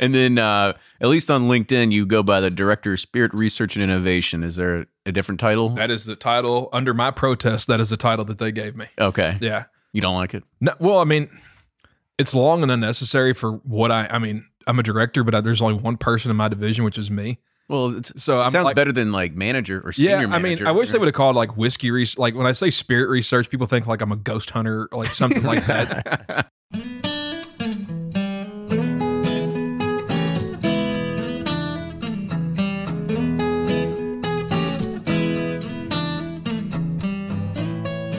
And then, uh, at least on LinkedIn, you go by the director of Spirit Research and Innovation. Is there a different title? That is the title under my protest. That is the title that they gave me. Okay. Yeah. You don't like it? No, well, I mean, it's long and unnecessary for what I. I mean, I'm a director, but I, there's only one person in my division, which is me. Well, it's, So I'm sounds like, better than like manager or senior manager. Yeah, I mean, manager. I wish they would have called like whiskey research. Like when I say spirit research, people think like I'm a ghost hunter, like something like that.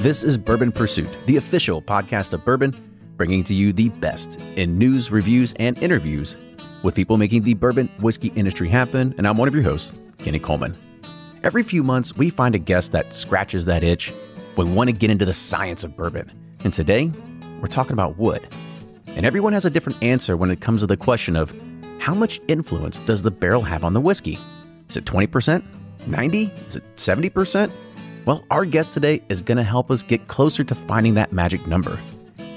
This is Bourbon Pursuit, the official podcast of bourbon, bringing to you the best in news, reviews, and interviews with people making the bourbon whiskey industry happen. And I'm one of your hosts, Kenny Coleman. Every few months, we find a guest that scratches that itch. When we want to get into the science of bourbon. And today, we're talking about wood. And everyone has a different answer when it comes to the question of how much influence does the barrel have on the whiskey? Is it 20%? 90? Is it 70%? Well, our guest today is going to help us get closer to finding that magic number.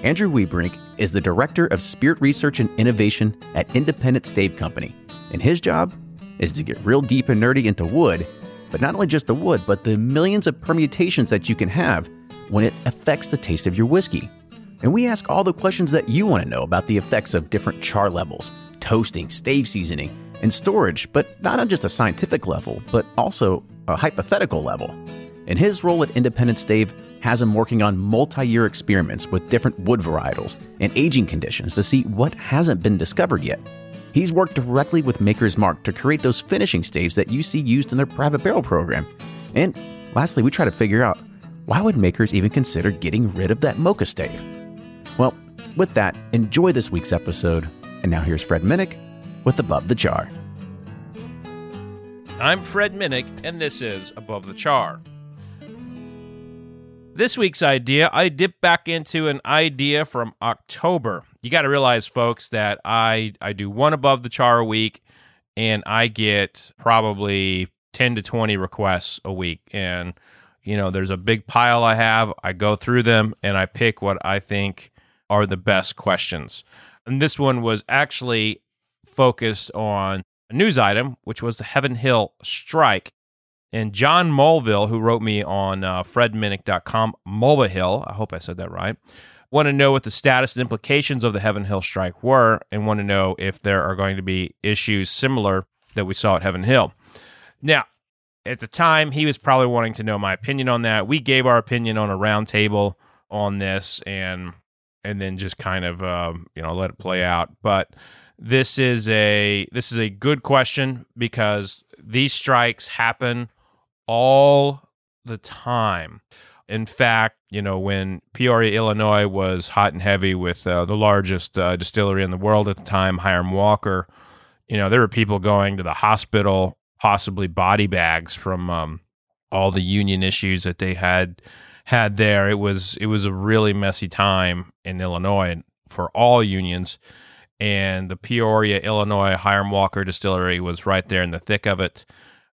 Andrew Wiehebrink is the Director of Spirit Research and Innovation at Independent Stave Company. And his job is to get real deep and nerdy into wood, but not only just the wood, but the millions of permutations that you can have when it affects the taste of your whiskey. And we ask all the questions that you want to know about the effects of different char levels, toasting, stave seasoning, and storage, but not on just a scientific level, but also a hypothetical level. And his role at Independent Stave has him working on multi year experiments with different wood varietals and aging conditions to see what hasn't been discovered yet. He's worked directly with Maker's Mark to create those finishing staves that you see used in their private barrel program. And lastly, we try to figure out why would makers even consider getting rid of that mocha stave? Well, with that, enjoy this week's episode. And now here's Fred Minnick with Above the Char. I'm Fred Minnick, and this is Above the Char. This week's idea, I dip back into an idea from October. You got to realize, folks, that I I do one above the char a week, and I get probably ten to twenty requests a week. And you know, there's a big pile I have. I go through them and I pick what I think are the best questions. And this one was actually focused on a news item, which was the Heaven Hill strike. And John Mulville, who wrote me on uh, fredminnick.com, Mulvihill, I hope I said that right, want to know what the status and implications of the Heaven Hill strike were and want to know if there are going to be issues similar that we saw at Heaven Hill. Now, at the time, he was probably wanting to know my opinion on that. We gave our opinion on a roundtable on this and and then just kind of um, you know let it play out. But this is a this is a good question because these strikes happen all the time. In fact, you know, when Peoria, Illinois was hot and heavy with uh, the largest uh, distillery in the world at the time, Hiram Walker, you know, there were people going to the hospital, possibly body bags from um, all the union issues that they had had there. It was it was a really messy time in Illinois for all unions and the Peoria, Illinois Hiram Walker distillery was right there in the thick of it.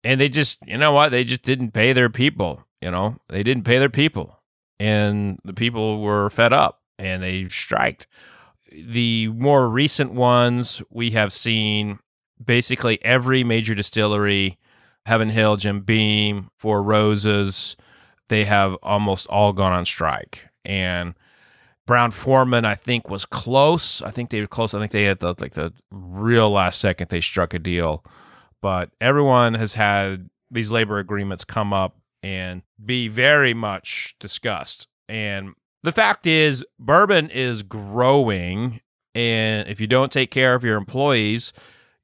And they just, you know what? They just didn't pay their people, you know? They didn't pay their people. And the people were fed up and they striked. The more recent ones we have seen basically every major distillery, Heaven Hill, Jim Beam, Four Roses, they have almost all gone on strike. And Brown-Forman, I think, was close. I think they were close. I think they had the like the real last second they struck a deal. But everyone has had these labor agreements come up and be very much discussed. And the fact is, bourbon is growing, and if you don't take care of your employees,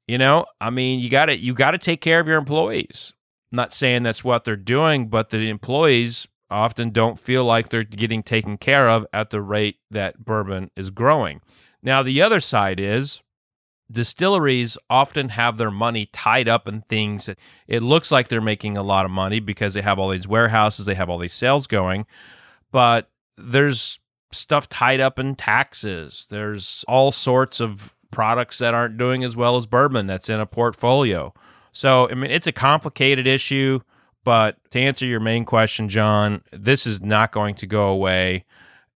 you know, I mean, you got to you got to take care of your employees. I'm not saying that's what they're doing, but the employees often don't feel like they're getting taken care of at the rate that bourbon is growing. Now, the other side is distilleries often have their money tied up in things that it looks like they're making a lot of money because they have all these warehouses, they have all these sales going, but there's stuff tied up in taxes. There's all sorts of products that aren't doing as well as bourbon that's in a portfolio. So, I mean, it's a complicated issue. But to answer your main question, John, this is not going to go away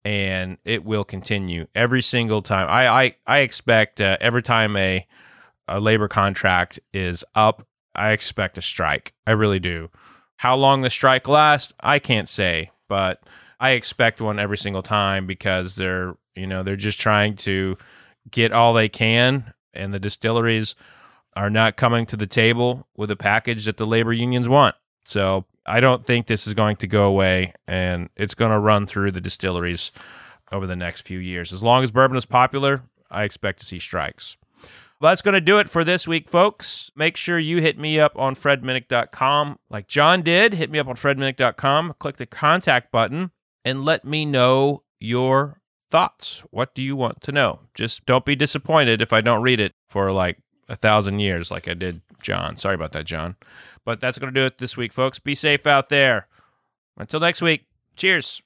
and it will continue every single time. I I, I expect uh, every time a a labor contract is up, I expect a strike. I really do. How long the strike lasts, I can't say, but I expect one every single time because they're, you know, they're just trying to get all they can and the distilleries are not coming to the table with a package that the labor unions want. So, I don't think this is going to go away and it's going to run through the distilleries over the next few years. As long as bourbon is popular, I expect to see strikes. Well, that's going to do it for this week, folks. Make sure you hit me up on fredminnick.com like John did. Hit me up on fredminnick.com, click the contact button, and let me know your thoughts. What do you want to know? Just don't be disappointed if I don't read it for like a thousand years like I did John. Sorry about that, John. But that's going to do it this week, folks. Be safe out there. Until next week, cheers.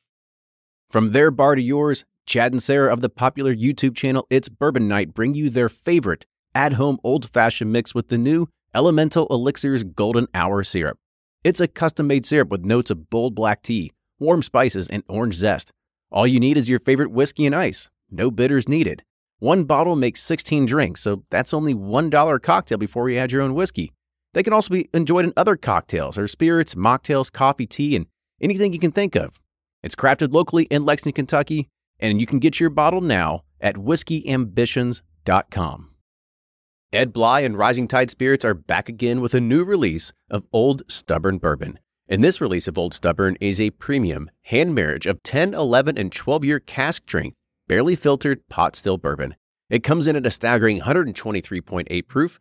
From their bar to yours, Chad and Sarah of the popular YouTube channel It's Bourbon Night bring you their favorite at home old fashioned mix with the new Elemental Elixirs Golden Hour Syrup. It's a custom made syrup with notes of bold black tea, warm spices, and orange zest. All you need is your favorite whiskey and ice. No bitters needed. One bottle makes 16 drinks, so that's only $1 a cocktail before you add your own whiskey. They can also be enjoyed in other cocktails or spirits, mocktails, coffee, tea, and anything you can think of. It's crafted locally in Lexington, Kentucky, and you can get your bottle now at whiskeyambitions.com. Ed Bly and Rising Tide Spirits are back again with a new release of Old Stubborn Bourbon. And this release of Old Stubborn is a premium hand marriage of 10, 11, and 12 year cask strength, barely filtered pot still bourbon. It comes in at a staggering 123.8 proof,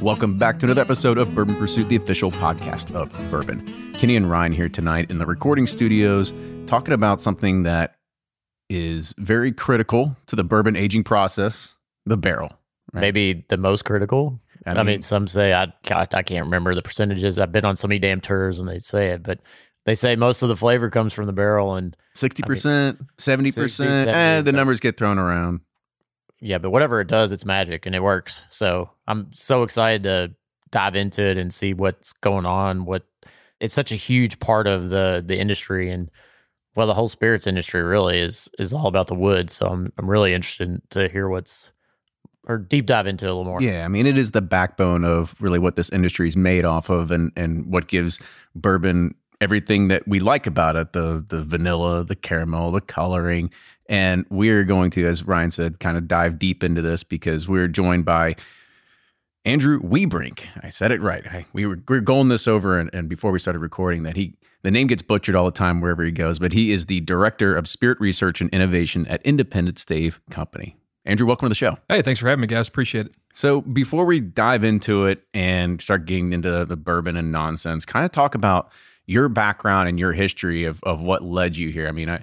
Welcome back to another episode of Bourbon Pursuit, the official podcast of bourbon. Kenny and Ryan here tonight in the recording studios talking about something that is very critical to the bourbon aging process the barrel. Right? Maybe the most critical. I I mean, mean- some say I God, I can't remember the percentages. I've been on so many damn tours and they say it, but they say most of the flavor comes from the barrel. And 60%, 70%, 60, eh, the numbers get thrown around. yeah, but whatever it does, it's magic and it works. So I'm so excited to dive into it and see what's going on. What it's such a huge part of the the industry and well, the whole spirits industry really is is all about the wood. So I'm I'm really interested to hear what's or deep dive into it a little more. Yeah, I mean, it is the backbone of really what this industry is made off of, and and what gives bourbon everything that we like about it the the vanilla, the caramel, the coloring. And we're going to, as Ryan said, kind of dive deep into this because we're joined by Andrew Wiehebrink I said it right. I, we were we were going this over, and, and before we started recording, that he the name gets butchered all the time wherever he goes, but he is the director of spirit research and innovation at Independent Stave Company. Andrew, welcome to the show. Hey, thanks for having me, guys. Appreciate it. So before we dive into it and start getting into the bourbon and nonsense, kind of talk about your background and your history of of what led you here. I mean, I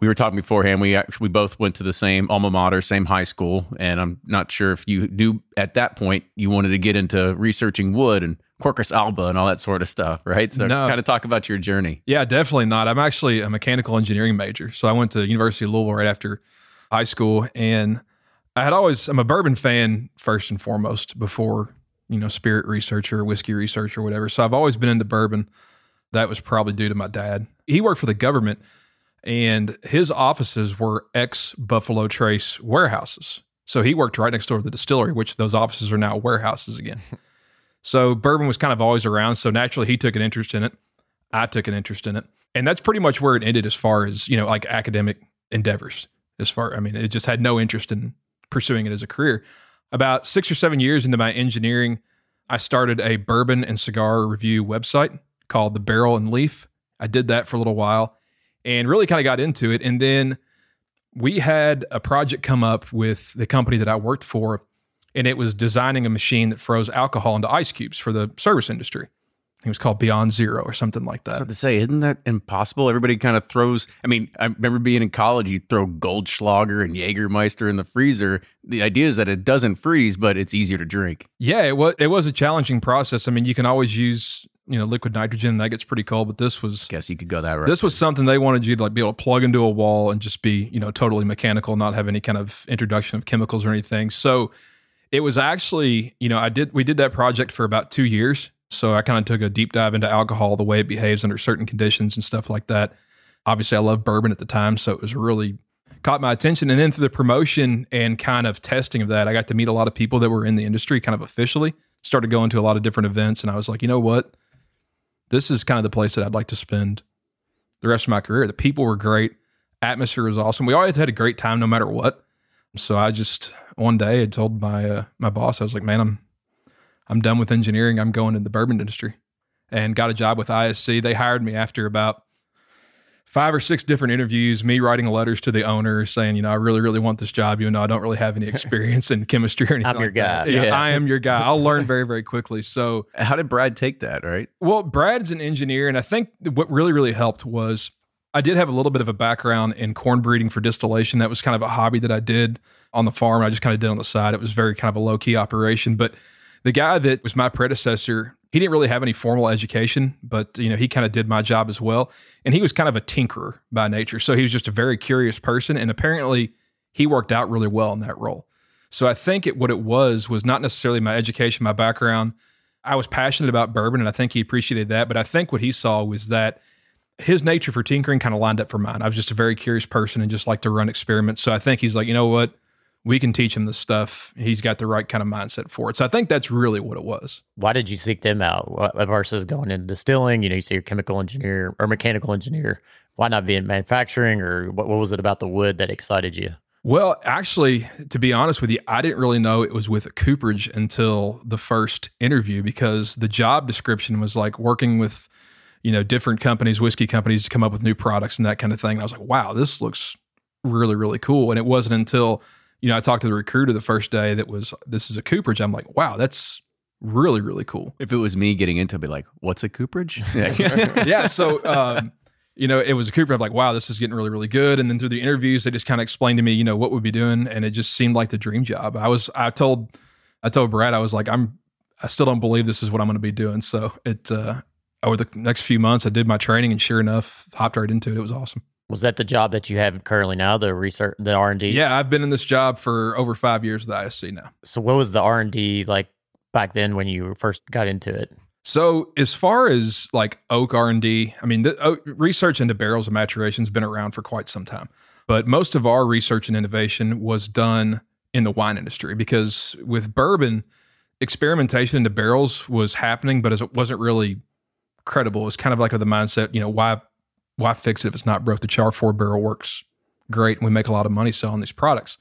we were talking beforehand. We actually we both went to the same alma mater, same high school, and I'm not sure if you knew at that point you wanted to get into researching wood and Quercus alba and all that sort of stuff, right? So No. kind of talk about your journey. Yeah, definitely not. I'm actually a mechanical engineering major. So I went to University of Louisville right after high school and I had always I'm a bourbon fan first and foremost before, you know, spirit research or whiskey research or whatever. So I've always been into bourbon. That was probably due to my dad. He worked for the government and his offices were ex Buffalo Trace warehouses. So he worked right next door to the distillery, which those offices are now warehouses again. so bourbon was kind of always around. So naturally, he took an interest in it. I took an interest in it. And that's pretty much where it ended as far as, you know, like academic endeavors. As far, I mean, it just had no interest in pursuing it as a career. About six or seven years into my engineering, I started a bourbon and cigar review website called The Barrel and Leaf. I did that for a little while and really kind of got into it. And then we had a project come up with the company that I worked for, and it was designing a machine that froze alcohol into ice cubes for the service industry. It was called Beyond Zero or something like I was that. to say, isn't that impossible? Everybody kind of throws. I mean, I remember being in college, you throw Goldschlager and Jägermeister in the freezer. The idea is that it doesn't freeze, but it's easier to drink. Yeah, it was it was a challenging process. I mean, you can always use you know liquid nitrogen that gets pretty cold, but this was Guess you could go that route. this was something they wanted you to like be able to plug into a wall and just be you know totally mechanical, not have any kind of introduction of chemicals or anything. So it was actually you know I did we did that project for about two years. So I kind of took a deep dive into alcohol, the way it behaves under certain conditions and stuff like that. Obviously, I loved bourbon at the time, so it was really caught my attention. And then through the promotion and kind of testing of that, I got to meet a lot of people that were in the industry kind of officially. Started going to a lot of different events, and I was like, you know what? This is kind of the place that I'd like to spend the rest of my career. The people were great, atmosphere was awesome. We always had a great time, no matter what. So I just one day I told my uh, my boss, I was like, man, I'm I'm done with engineering. I'm going in the bourbon industry, and got a job with ISC. They hired me after about five or six different interviews, me writing letters to the owner saying, you know, I really, really want this job, even though I don't really have any experience in chemistry or anything. I'm your like that. guy. Yeah, Yeah. I am your guy. I'll learn very, very quickly. So, How did Brad take that? Right? well, Brad's an engineer, and I think what really, really helped was I did have a little bit of a background in corn breeding for distillation. That was kind of a hobby that I did on the farm. I just kind of did on the side. It was very kind of a low key operation. But the guy that was my predecessor, he didn't really have any formal education, but you know he kind of did my job as well. And he was kind of a tinkerer by nature, so he was just a very curious person. And apparently, he worked out really well in that role. So I think it, what it was was not necessarily my education, my background. I was passionate about bourbon, and I think he appreciated that. But I think what he saw was that his nature for tinkering kind of lined up for mine. I was just a very curious person and just like to run experiments. So I think he's like, you know what? We can teach him the stuff. He's got the right kind of mindset for it. So I think that's really what it was. Why did you seek them out What- versus going into distilling? You know, you say you're a chemical engineer or mechanical engineer. Why not be in manufacturing, or what, what was it about the wood that excited you? Well, actually, to be honest with you, I didn't really know it was with cooperage until the first interview because the job description was like working with, you know, different companies, whiskey companies to come up with new products and that kind of thing. And I was like, wow, this looks really, really cool. And it wasn't until, you know, I talked to the recruiter the first day that was, this is a cooperage. I'm like, wow, that's really, really cool. If it was me getting into, it, I'd be like, "What's a cooperage?" yeah. So, um, you know, it was a Cooper. I'm like, wow, this is getting really, really good. And then through the interviews, they just kind of explained to me, you know, what we'd be doing, and it just seemed like the dream job. I was, I told, I told Brad, I was like, I'm, I still don't believe this is what I'm going to be doing. So it, uh, over the next few months, I did my training, and sure enough, hopped right into it. It was awesome. Was that the job that you have currently now, the research, the R and D? Yeah, I've been in this job for over five years with ISC now. So what was the R and D like back then when you first got into it? So as far as like oak R and D, I mean, the oak, research into barrels of maturation has been around for quite some time, but most of our research and innovation was done in the wine industry because with bourbon, experimentation into barrels was happening, but it wasn't really credible. It was kind of like with the mindset, you know, why why fix it if it's not broke? The char four barrel works great, and we make a lot of money selling these products.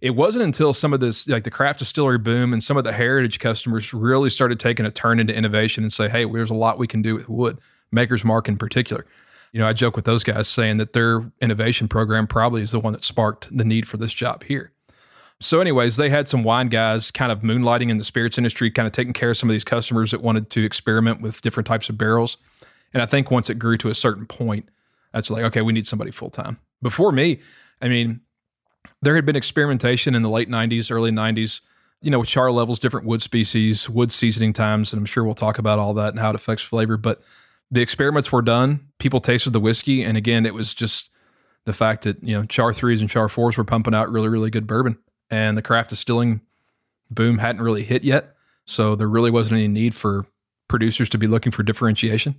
It wasn't until some of this like the craft distillery boom and some of the heritage customers really started taking a turn into innovation and say hey there's a lot we can do with wood maker's mark in particular. You know i joke with those guys saying that their innovation program probably is the one that sparked the need for this job here. So anyways they had some wine guys kind of moonlighting in the spirits industry kind of taking care of some of these customers that wanted to experiment with different types of barrels and i think once it grew to a certain point that's like okay we need somebody full time before me i mean there had been experimentation in the late 90s, early 90s, you know, with char levels, different wood species, wood seasoning times, and I'm sure we'll talk about all that and how it affects flavor. But the experiments were done. People tasted the whiskey, and again, it was just the fact that you know char threes and char fours were pumping out really, really good bourbon, and the craft distilling boom hadn't really hit yet, so there really wasn't any need for producers to be looking for differentiation.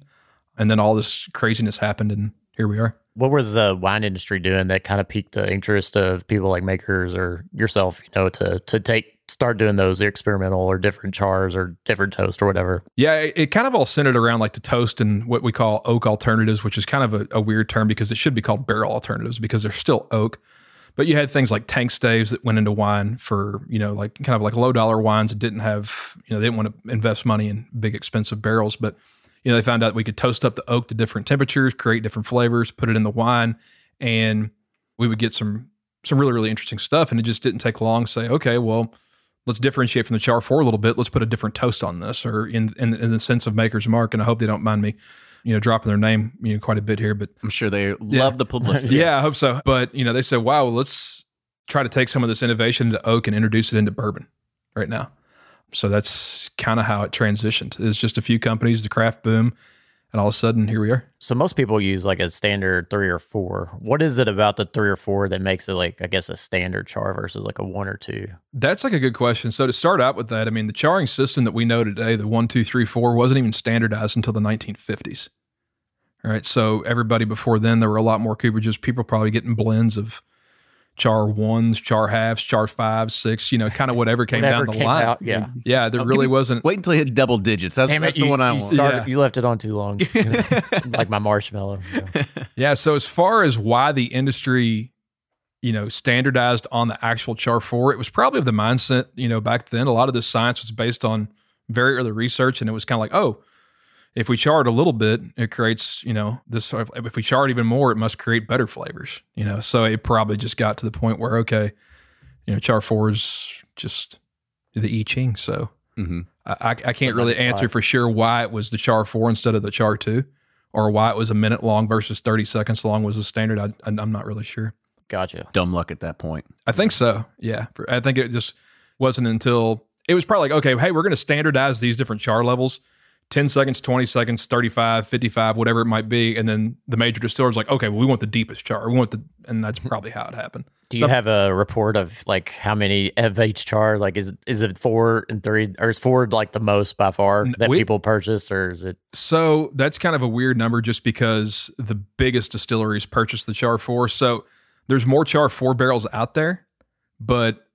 And then all this craziness happened, and here we are. What was the wine industry doing that kind of piqued the interest of people like makers or yourself, you know, to to take start doing those experimental or different chars or different toast or whatever? Yeah, it, it kind of all centered around like the toast and what we call oak alternatives, which is kind of a, a weird term because it should be called barrel alternatives because they're still oak, But you had things like tank staves that went into wine for, you know, like kind of like low dollar wines that didn't have, you know, they didn't want to invest money in big expensive barrels. But, you know, they found out we could toast up the oak to different temperatures, create different flavors, put it in the wine, and we would get some some really, really interesting stuff. And it just didn't take long to say, okay, well, let's differentiate from the char four a little bit. Let's put a different toast on this, or in in, in the sense of Maker's Mark. And I hope they don't mind me you know, dropping their name, you know, quite a bit here, but I'm sure they love the publicity. yeah, I hope so. But, you know, they said, wow, let's try to take some of this innovation into oak and introduce it into bourbon right now. So that's kind of how it transitioned. It's just a few companies, the craft boom, and all of a sudden here we are. So most people use like a standard three or four. What is it about the three or four that makes it like I guess a standard char versus like a one or two? That's like a good question. So to start out with that, I mean the charring system that we know today, the one, two, three, four, wasn't even standardized until the 1950s. All right. So everybody before then, there were a lot more cooperages. People probably getting blends of char ones, char halves, char fives, six, you know, kind of whatever came Whatever down the came line. out, yeah. Mm-hmm. Yeah. There oh, I'll really give you- wasn't. Wait until you hit double digits. That's, Damn it, the you, one I you want. started- Yeah. you left it on too long. like my marshmallow. Yeah. Yeah. So as far as why the industry, you know, standardized on the actual char four, it was probably the mindset, you know, back then. A lot of this science was based on very early research, and it was kind of like, oh, if we char it a little bit, it creates, you know, this. If we char it even more, it must create better flavors, you know. So it probably just got to the point where, okay, you know, char four is just the I Ching. So Mhm. I, I I can't Put really answer spot. for sure why it was the char four instead of the char two, or why it was a minute long versus thirty seconds long was the standard. I, I'm not really sure. Gotcha. Dumb luck at that point. I think so. Yeah, I think it just wasn't until it was probably like, okay, hey, we're going to standardize these different char levels. 10 seconds, 20 seconds, 35, 55, whatever it might be. And then the major distillers like, okay, well, we want the deepest char. We want the, and that's mm-hmm. probably how it happened. Do you So- have a report of like how many of each char? Like, is is it four and three, or is four like the most by far that we- people purchase, or is it? So that's kind of a weird number just because the biggest distilleries purchase the char four. So there's more char four barrels out there, but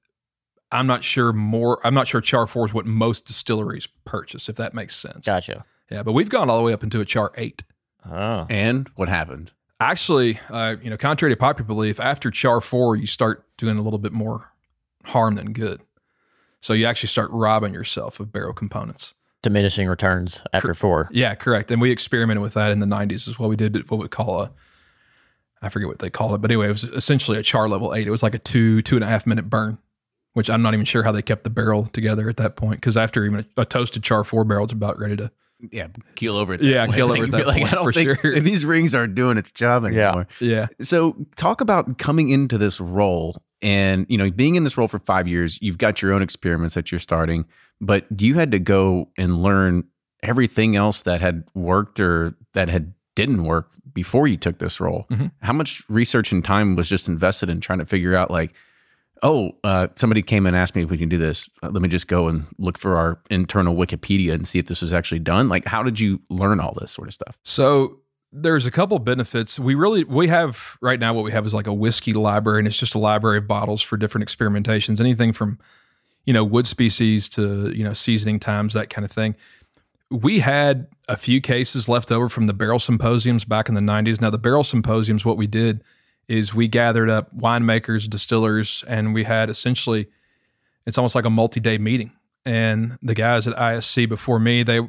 I'm not sure more. I'm not sure char four is what most distilleries purchase, if that makes sense. Gotcha. Yeah, but we've gone all the way up into a char eight. Oh, And what happened? Actually, uh, you know, contrary to popular belief, after char four, you start doing a little bit more harm than good. So you actually start robbing yourself of barrel components. diminishing returns after four. Yeah, correct. And we experimented with that in the 90s as well. We did what we call a, I forget what they called it, but anyway, it was essentially a char level eight. It was like a two, two and a half minute burn, which I'm not even sure how they kept the barrel together at that point. Cause after even a, a toasted char four barrel, it's about ready to, Yeah, keel over. Yeah, point. keel over that like, point, I don't for think sure. these rings aren't doing its job Yeah. anymore. yeah. So talk about coming into this role and you know being in this role for five years. You've got your own experiments that you're starting, but you had to go and learn everything else that had worked or that had didn't work before you took this role. Mhm. How much research and time was just invested in trying to figure out like, oh, uh, somebody came and asked me if we can do this. Uh, let me just go and look for our internal Wikipedia and see if this was actually done. Like, how did you learn all this sort of stuff? So there's a couple benefits. We really we have right now what we have is like a whiskey library, and it's just a library of bottles for different experimentations, anything from you know wood species to you know seasoning times, that kind of thing. We had a few cases left over from the barrel symposiums back in the 90s. Now the barrel symposiums, what we did is we gathered up winemakers, distillers, and we had essentially it's almost like a multi-day meeting. And the guys at ISC before me, they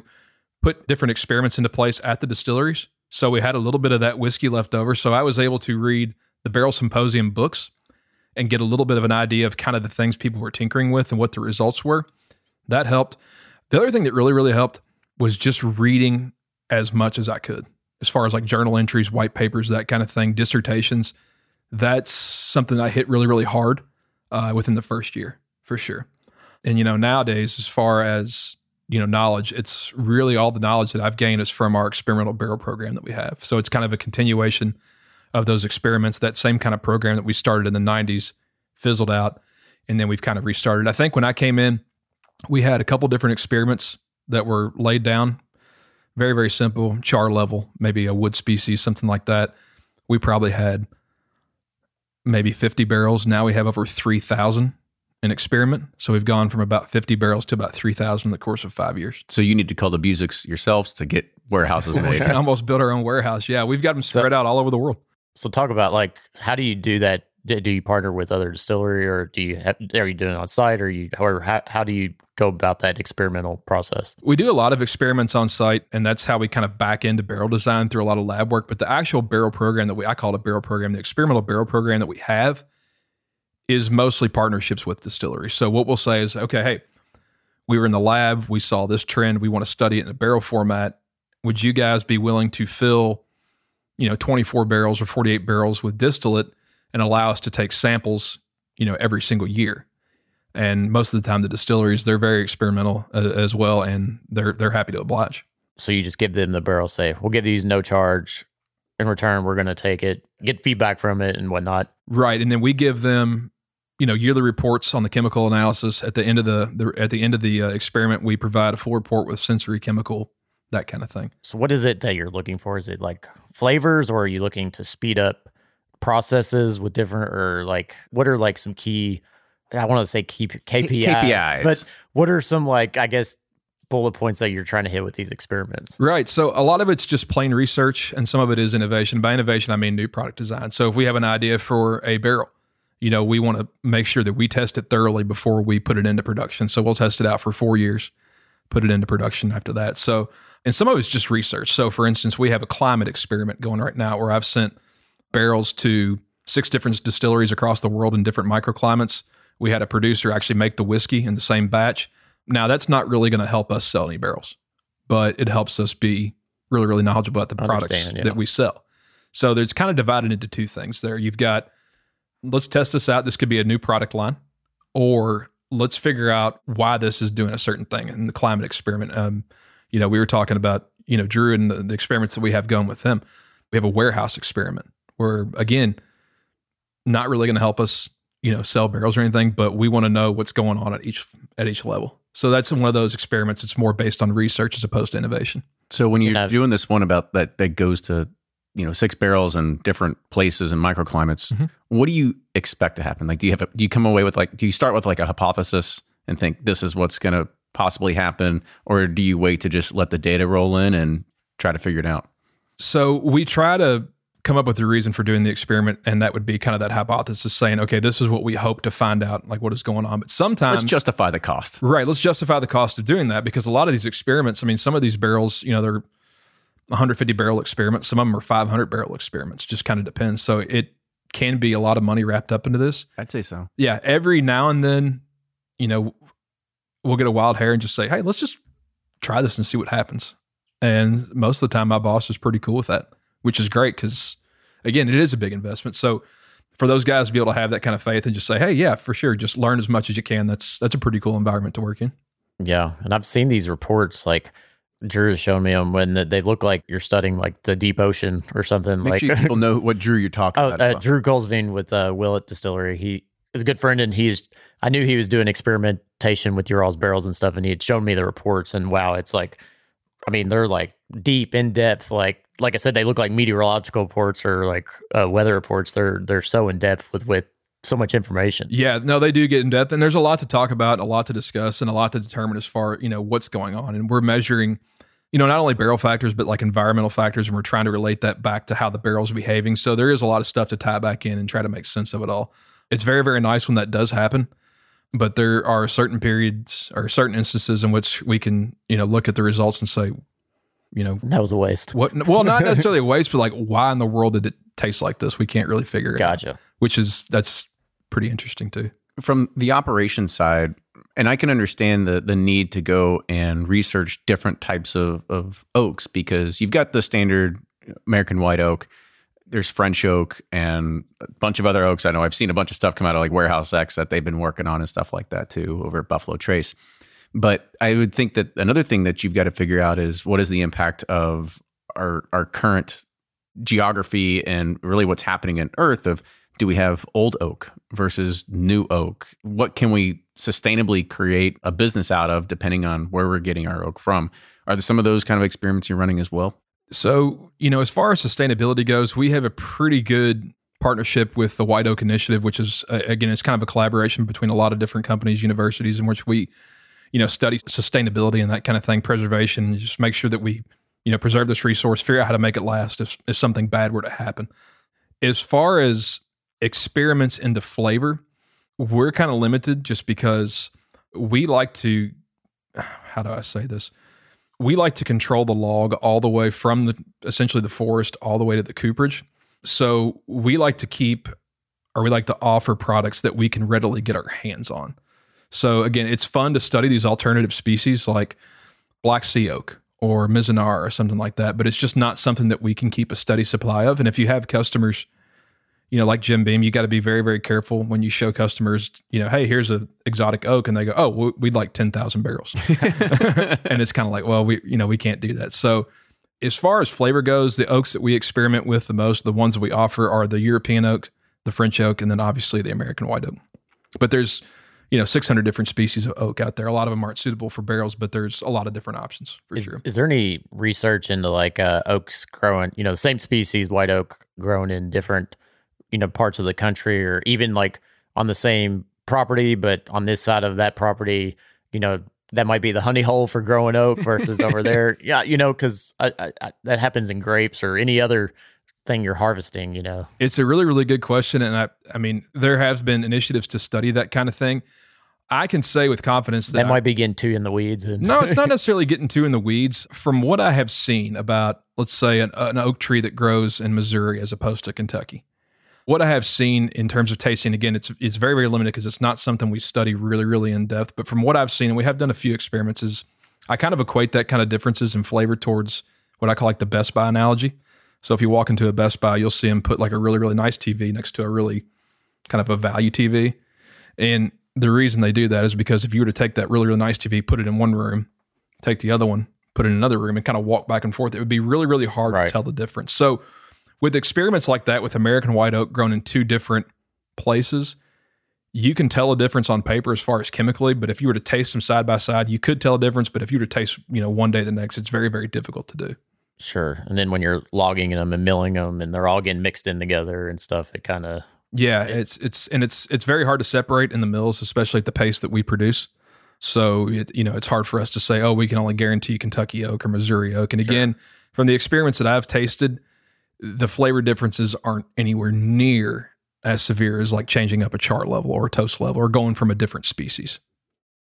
put different experiments into place at the distilleries. So we had a little bit of that whiskey left over. So I was able to read the Barrel Symposium books and get a little bit of an idea of kind of the things people were tinkering with and what the results were. That helped. The other thing that really, really helped was just reading as much as I could, as far as like journal entries, white papers, that kind of thing, dissertations. That's something I hit really, really hard uh, within the first year, for sure. And, you know, nowadays, as far as you know knowledge it's really all the knowledge that i've gained is from our experimental barrel program that we have so it's kind of a continuation of those experiments that same kind of program that we started in the 90s fizzled out and then we've kind of restarted i think when i came in we had a couple different experiments that were laid down very very simple char level maybe a wood species something like that we probably had maybe 50 barrels now we have over 3000 in experiment so we've gone from about 50 barrels to about 3000 in the course of five years So you need to call the Buzicks yourselves to get warehouses we made. can almost build our own warehouse. Yeah, we've got them spread out all over the world. So talk about like how do you do that do, do you partner with other distillery or do you have, are you doing it on site or you or how, how do you go about that experimental process? We do a lot of experiments on site, and that's how we kind of back into barrel design through a lot of lab work. But the actual barrel program that we I call it a barrel program, the experimental barrel program that we have is mostly partnerships with distilleries. So what we'll say is, okay, hey, we were in the lab, we saw this trend, we want to study it in a barrel format. Would you guys be willing to fill, you know, 24 barrels or 48 barrels with distillate and allow us to take samples, you know, every single year? And most of the time, the distilleries they're very experimental uh, as well, and they're they're happy to oblige. So you just give them the barrel, say, we'll give these no charge. In return, we're going to take it, get feedback from it, and whatnot. Right, and then we give them, you know, yearly reports on the chemical analysis. At the end of the, the at the end of the uh, experiment, we provide a full report with sensory, chemical, that kind of thing. So, what is it that you're looking for? Is it like flavors, or are you looking to speed up processes with different, or like what are like some key? I want to say key KPIs, KPIs. but what are some like I guess bullet points that you're trying to hit with these experiments? Right. So a lot of it's just plain research, and some of it is innovation. By innovation, I mean new product design. So if we have an idea for a barrel, you know, we want to make sure that we test it thoroughly before we put it into production. So we'll test it out for four years, put it into production after that. So, and some of it's just research. So, for instance, we have a climate experiment going right now where I've sent barrels to six different distilleries across the world in different microclimates. We had a producer actually make the whiskey in the same batch. Now, that's not really going to help us sell any barrels, but it helps us be really, really knowledgeable about the products yeah. that we sell. So, there's kind of divided into two things there. You've got let's test this out. This could be a new product line, or let's figure out why this is doing a certain thing in the climate experiment. Um, you know, we were talking about you know Drew and the, the experiments that we have going with him. We have a warehouse experiment where again, not really going to help us you know sell barrels or anything, but we want to know what's going on at each at each level. So that's one of those experiments. It's more based on research as opposed to innovation. So when you're Yeah. doing this one about that that goes to you know six barrels and different places and microclimates, Mhm. what do you expect to happen? Like, do you have a, do you come away with like do you start with like a hypothesis and think this is what's going to possibly happen, or do you wait to just let the data roll in and try to figure it out? So we try to come up with a reason for doing the experiment, and that would be kind of that hypothesis saying, okay, this is what we hope to find out, like what is going on. But sometimes Let's justify the cost. Right. Let's justify the cost of doing that because a lot of these experiments, I mean, some of these barrels, you know, they're 150 barrel experiments. Some of them are 500 barrel experiments. Just kind of depends. So it can be a lot of money wrapped up into this. I'd say so. Yeah. Every now and then, you know, we'll get a wild hair and just say, hey, let's just try this and see what happens. And most of the time, my boss is pretty cool with that, which is great because, again, it is a big investment. So for those guys to be able to have that kind of faith and just say, hey, yeah, for sure, just learn as much as you can. That's that's a pretty cool environment to work in. Yeah, and I've seen these reports like Drew has shown me them when they look like you're studying like the deep ocean or something. Make like sure people know what Drew you're talking Oh, about. uh. Drew Kulsveen with uh, Willett Distillery. He is a good friend, and he's. I knew he was doing experimentation with your all's barrels and stuff, and he had shown me the reports. And wow, it's like, I mean, they're like deep, in depth. Like, like I said, they look like meteorological reports or like uh, weather reports. They're they're so in depth with with so much information. Yeah, no, they do get in depth, and there's a lot to talk about, a lot to discuss, and a lot to determine as far you know what's going on. And we're measuring, you know, not only barrel factors but like environmental factors, and we're trying to relate that back to how the barrel's are behaving. So there is a lot of stuff to tie back in and try to make sense of it all. It's very very nice when that does happen, but there are certain periods or certain instances in which we can you know look at the results and say, you know, That was a waste. what? Well, not necessarily a waste, but like why in the world did it taste like this? We can't really figure it out. Gotcha. Which is that's pretty interesting too. from the operation side, and I can understand the the need to go and research different types of, of oaks because you've got the standard American white oak, there's French oak, and a bunch of other oaks. I know I've seen a bunch of stuff come out of like Warehouse X that they've been working on and stuff like that too over at Buffalo Trace. But I would think that another thing that you've got to figure out is what is the impact of our our current geography and really what's happening in Earth of do we have old oak versus new oak? What can we sustainably create a business out of depending on where we're getting our oak from? Are there some of those kind of experiments you're running as well? So, you know, as far as sustainability goes, we have a pretty good partnership with the White Oak Initiative, which is, uh, again, it's kind of a collaboration between a lot of different companies, universities, in which we, you know, study sustainability and that kind of thing, preservation, just make sure that we, you know, preserve this resource, figure out how to make it last if, if something bad were to happen. As far as experiments into flavor, we're kind of limited just because we like to how do I say this? We like to control the log all the way from the essentially the forest all the way to the cooperage. So we like to keep or we like to offer products that we can readily get our hands on. So again, it's fun to study these alternative species like black sea oak or Mizunara or something like that, but it's just not something that we can keep a steady supply of. And if you have customers, you know, like Jim Beam, you got to be very, very careful when you show customers, you know, hey, here's a exotic oak, and they go, oh, we'd like ten thousand barrels, and it's kind of like, well, we, you know, we can't do that. So, as far as flavor goes, the oaks that we experiment with the most, the ones that we offer are the European oak, the French oak, and then obviously the American white oak. But there's you know 600 different species of oak out there. A lot of them aren't suitable for barrels, but there's a lot of different options for is, sure. Is there any research into like uh, oaks growing, you know, the same species, white oak, grown in different, you know, parts of the country, or even like on the same property, but on this side of that property, you know, that might be the honey hole for growing oak versus over there. Yeah, you know, because that happens in grapes or any other thing you're harvesting. You know, it's a really really good question, and I I mean there have been initiatives to study that kind of thing. I can say with confidence that, that might be getting too in the weeds. And no, it's not necessarily getting too in the weeds. From what I have seen about, let's say, an, an, oak tree that grows in Missouri as opposed to Kentucky, what I have seen in terms of tasting, again, it's it's very very limited because it's not something we study really really in depth. But from what I've seen, and we have done a few experiments, is I kind of equate that kind of differences in flavor towards what I call like the Best Buy analogy. So if you walk into a Best Buy, you'll see them put like a really really nice TV next to a really kind of a value TV, and the reason they do that is because if you were to take that really, really nice TV, put it in one room, take the other one, put it in another room, and kind of walk back and forth, it would be really, really hard right. to tell the difference. So, with experiments like that with American white oak grown in two different places, you can tell a difference on paper as far as chemically. But if you were to taste them side by side, you could tell a difference. But if you were to taste, you know, one day the next, it's very, very difficult to do. Sure. And then when you're logging them and milling them and they're all getting mixed in together and stuff, it kind of yeah, it's it's and it's it's very hard to separate in the mills, especially at the pace that we produce. So it, you know, it's hard for us to say, oh, we can only guarantee Kentucky oak or Missouri oak. And again, from the experiments that I've tasted, the flavor differences aren't anywhere near as severe as like changing up a char level or a toast level or going from a different species.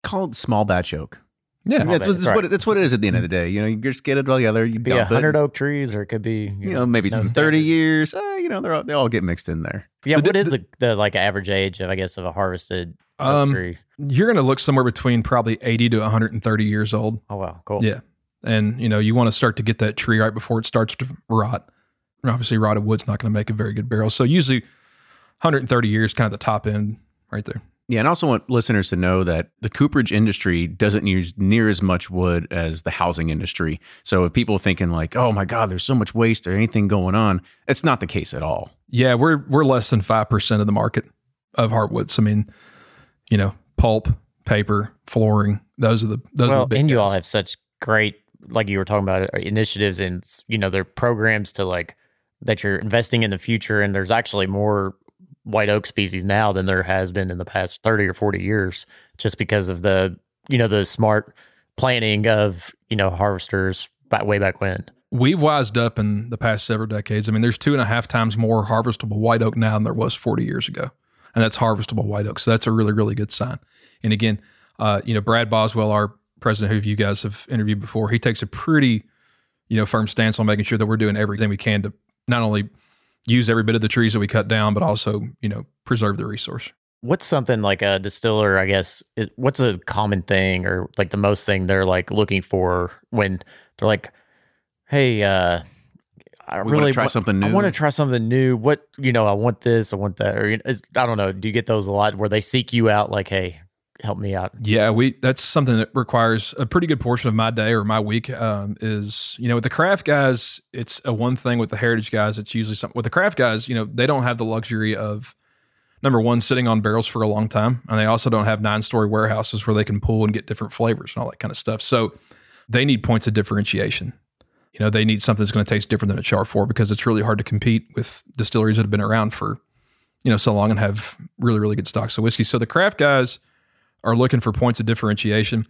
Called small batch oak. Yeah, that's, what, that's, right. what it, that's what it is at the end of the day. You know, you just get it all together. You be a hundred oak trees, or it could be you, you know, maybe some thirty years. Uh, you know, they all they all get mixed in there. Yeah, the, what is the, the, like average age of I guess of a harvested um, tree? You're going to look somewhere between probably eighty to one hundred and thirty years old. Oh wow, cool. Yeah, and you know you want to start to get that tree right before it starts to rot. And obviously, rotted wood's not going to make a very good barrel. So usually, 130 years, kind of the top end, right there. Yeah, and I also want listeners to know that the cooperage industry doesn't use near as much wood as the housing industry. So if people are thinking like, "Oh my God, there's so much waste or anything going on," it's not the case at all. Yeah, we're we're less than five percent of the market of hardwoods. I mean, you know, pulp, paper, flooring. Those are the those well, are the big and guys. you all have such great, like you were talking about, uh, initiatives and you know, their programs to like that you're investing in the future. And there's actually more white oak species now than there has been in the past 30 or 40 years just because of the you know the smart planning of you know harvesters back way back when. We've wised up in the past several decades. I mean there's two and a half times more harvestable white oak now than there was 40 years ago and that's harvestable white oak. So that's a really really good sign. And again uh, you know brad boswell our president who you guys have interviewed before he takes a pretty you know firm stance on making sure that we're doing everything we can to not only use every bit of the trees that we cut down, but also, you know, preserve the resource. What's something like a distiller, I guess, what's a common thing or like the most thing they're like looking for when they're like, hey, uh, I we really try w- something new. I want to try something new. What, you know, I want this, I want that. Or, I don't know. Do you get those a lot where they seek you out like, hey, help me out. Yeah, we that's something that requires a pretty good portion of my day or my week. Um, is you know with the craft guys, it's a one thing. With the heritage guys, it's usually something. With the craft guys, you know they don't have the luxury of number one sitting on barrels for a long time, and they also don't have nine story warehouses where they can pull and get different flavors and all that kind of stuff. So they need points of differentiation. You know, they need something that's going to taste different than a char four because it's really hard to compete with distilleries that have been around for you know so long and have really really good stocks of whiskey. So the craft guys are looking for points of differentiation.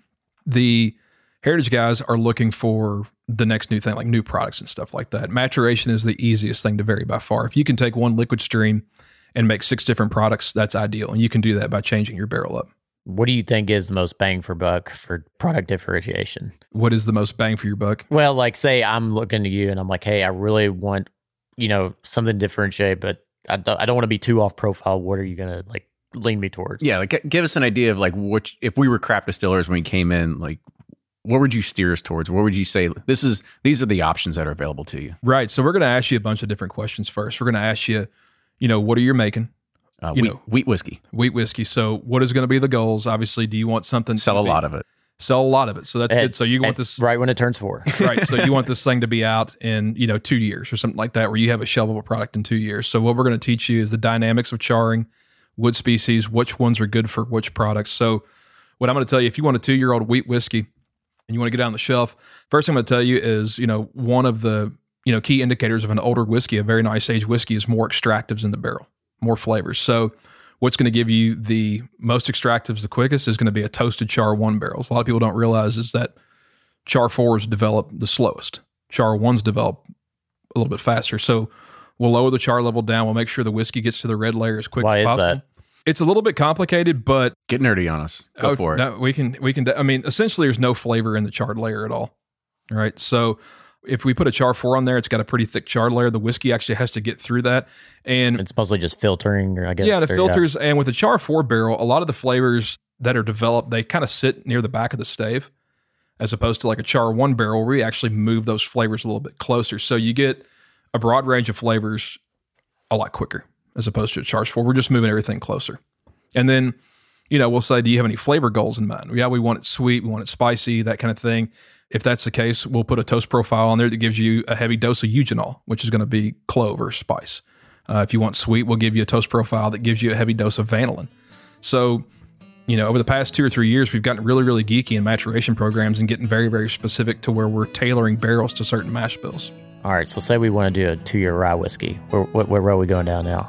The heritage guys are looking for the next new thing, like new products and stuff like that. Maturation is the easiest thing to vary by far. If you can take one liquid stream and make six different products, that's ideal. And you can do that by changing your barrel up. What do you think is the most bang for buck for product differentiation? What is the most bang for your buck? Well, like say I'm looking to you and I'm like, hey, I really want, you know, something to differentiate, but I don't, I don't want to be too off profile. What are you gonna like lean me towards? Yeah, like give us an idea of like which if we were craft distillers when we came in, like what would you steer us towards? What would you say this is these are the options that are available to you? Right. So we're going to ask you a bunch of different questions first. We're going to ask you, you know, what are you making? Uh, You wheat, know. wheat whiskey. Wheat whiskey. So what is going to be the goals? Obviously, do you want something to Sell a be- lot of it. Sell a lot of it. So that's At- good. So you want this right when it turns four. right. So you want this thing to be out in, you know, two years or something like that, where you have a shelvable product in two years. So what we're going to teach you is the dynamics of charring, wood species, which ones are good for which products. So what I'm going to tell you, if you want a two year old wheat whiskey and you want to get it on the shelf, first thing I'm going to tell you is, you know, one of the, you know, key indicators of an older whiskey, a very nice aged whiskey is more extractives in the barrel, more flavors. So what's going to give you the most extractives the quickest is going to be a toasted char one barrels. A lot of people don't realize is that char fours develop the slowest. Char ones develop a little bit faster. So we'll lower the char level down. We'll make sure the whiskey gets to the red layer as quick Why as is possible. that? It's a little bit complicated, but Get nerdy on us. Go oh, for it. No, we can we can. I mean, essentially, there's no flavor in the charred layer at all. All right, so if we put a char four on there, it's got a pretty thick char layer. The whiskey actually has to get through that, and It's mostly just filtering, or I guess. yeah, the or, filters and with the char four barrel, a lot of the flavors that are developed, they kind of sit near the back of the stave, as opposed to like a char one barrel where we actually move those flavors a little bit closer. So you get a broad range of flavors a lot quicker as opposed to a char four. We're just moving everything closer. And then, you know, we'll say, do you have any flavor goals in mind? Yeah, we want it sweet, we want it spicy, that kind of thing. If that's the case, we'll put a toast profile on there that gives you a heavy dose of eugenol, which is going to be clove or spice. Uh, if you want sweet, we'll give you a toast profile that gives you a heavy dose of vanillin. So, you know, over the past two or three years, we've gotten really, really geeky in maturation programs and getting very, very specific to where we're tailoring barrels to certain mash bills. All right, so say we want to do a two-year rye whiskey. Where, are we going down now?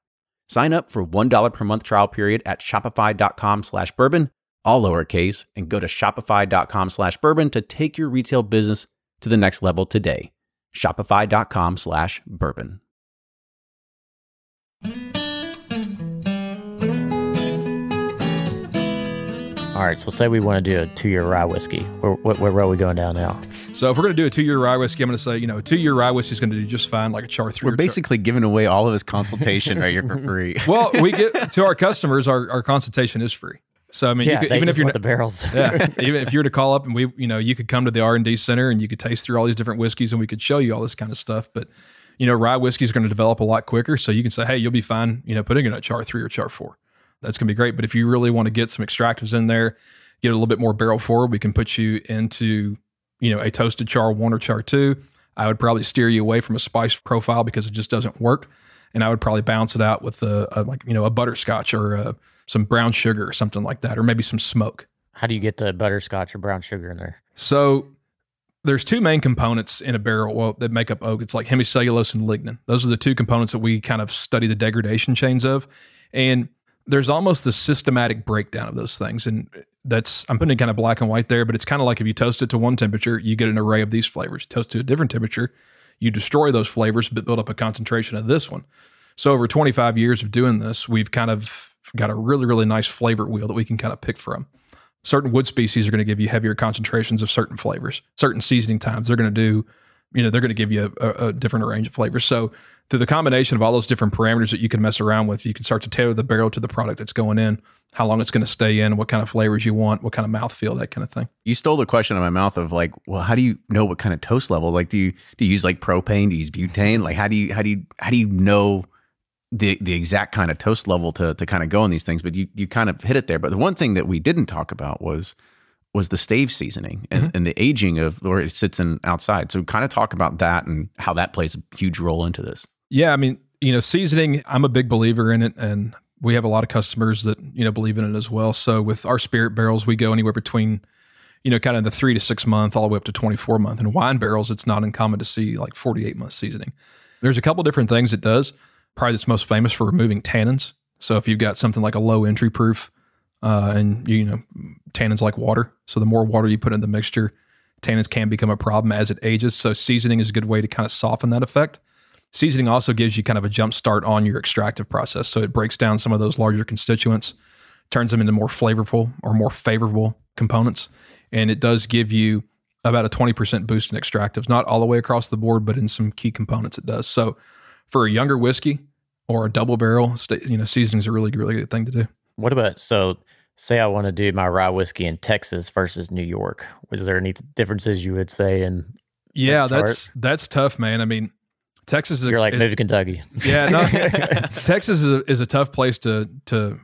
Sign up for $1 per month trial period at shopify.com slash bourbon, all lowercase, and go to shopify.com slash bourbon to take your retail business to the next level today. Shopify.com slash bourbon. All right, so say we want to do a two-year rye whiskey. Where, where, where row are we going down now? So if we're going to do a two year rye whiskey, I'm going to say, you know, a two year rye whiskey is going to do just fine, like a char three. We're or char- basically giving away all of his consultation right here for free. well, we get to our customers, our, our consultation is free. So I mean, you yeah, could, even if you're want not, the barrels. yeah, even if you were to call up and we, you know, you could come to the R and D center and you could taste through all these different whiskeys and we could show you all this kind of stuff. But you know, rye whiskey is going to develop a lot quicker, so you can say, hey, you'll be fine, you know, putting in a char three or char four. That's going to be great. But if you really want to get some extractives in there, get a little bit more barrel forward, we can put you into, you know, a toasted char one or char two. I would probably steer you away from a spice profile because it just doesn't work, and I would probably balance it out with a, a like you know a butterscotch or a, some brown sugar or something like that, or maybe some smoke. How do you get the butterscotch or brown sugar in there? So there's two main components in a barrel well that make up oak. It's like hemicellulose and lignin. Those are the two components that we kind of study the degradation chains of. And there's almost a systematic breakdown of those things. And that's I'm putting it kind of black and white there, but it's kind of like if you toast it to one temperature, you get an array of these flavors. Toast to a different temperature, you destroy those flavors, but build up a concentration of this one. So over 25 years of doing this, we've kind of got a really, really nice flavor wheel that we can kind of pick from certain wood species are going to give you heavier concentrations of certain flavors. Certain seasoning times they're going to do, you know, they're going to give you a, a, different range of flavors. So through the combination of all those different parameters that you can mess around with, you can start to tailor the barrel to the product that's going in, how long it's going to stay in, what kind of flavors you want, what kind of mouthfeel, that kind of thing. You stole the question out of my mouth of like, well, how do you know what kind of toast level? Like, do you do you use like propane? Do you use butane? Like, how do you how do you how do you know the the exact kind of toast level to to kind of go on these things, but you you kind of hit it there. But the one thing that we didn't talk about was was the stave seasoning and, mm-hmm. and the aging of where it sits in outside. So kind of talk about that and how that plays a huge role into this. Yeah, I mean, you know, seasoning, I'm a big believer in it and we have a lot of customers that, you know, believe in it as well. So with our spirit barrels, we go anywhere between, you know, kind of the three to six month all the way up to 24 month. And wine barrels, it's not uncommon to see like 48 month seasoning. There's a couple different things it does probably that's most famous for removing tannins. So if you've got something like a low entry proof, uh, and you know tannins like water, so the more water you put in the mixture, tannins can become a problem as it ages. So seasoning is a good way to kind of soften that effect. Seasoning also gives you kind of a jump start on your extractive process. So it breaks down some of those larger constituents, turns them into more flavorful or more favorable components, and it does give you about a 20% boost in extractives, not all the way across the board, but in some key components it does. So for a younger whiskey or a double barrel, you know, seasoning is a really, really good thing to do. What about so? Say I want to do my rye whiskey in Texas versus New York. Was there any differences you would say in? Yeah, that's that's tough, man. I mean, Texas is you're like maybe Kentucky. Yeah, no, Texas is a, is a tough place to to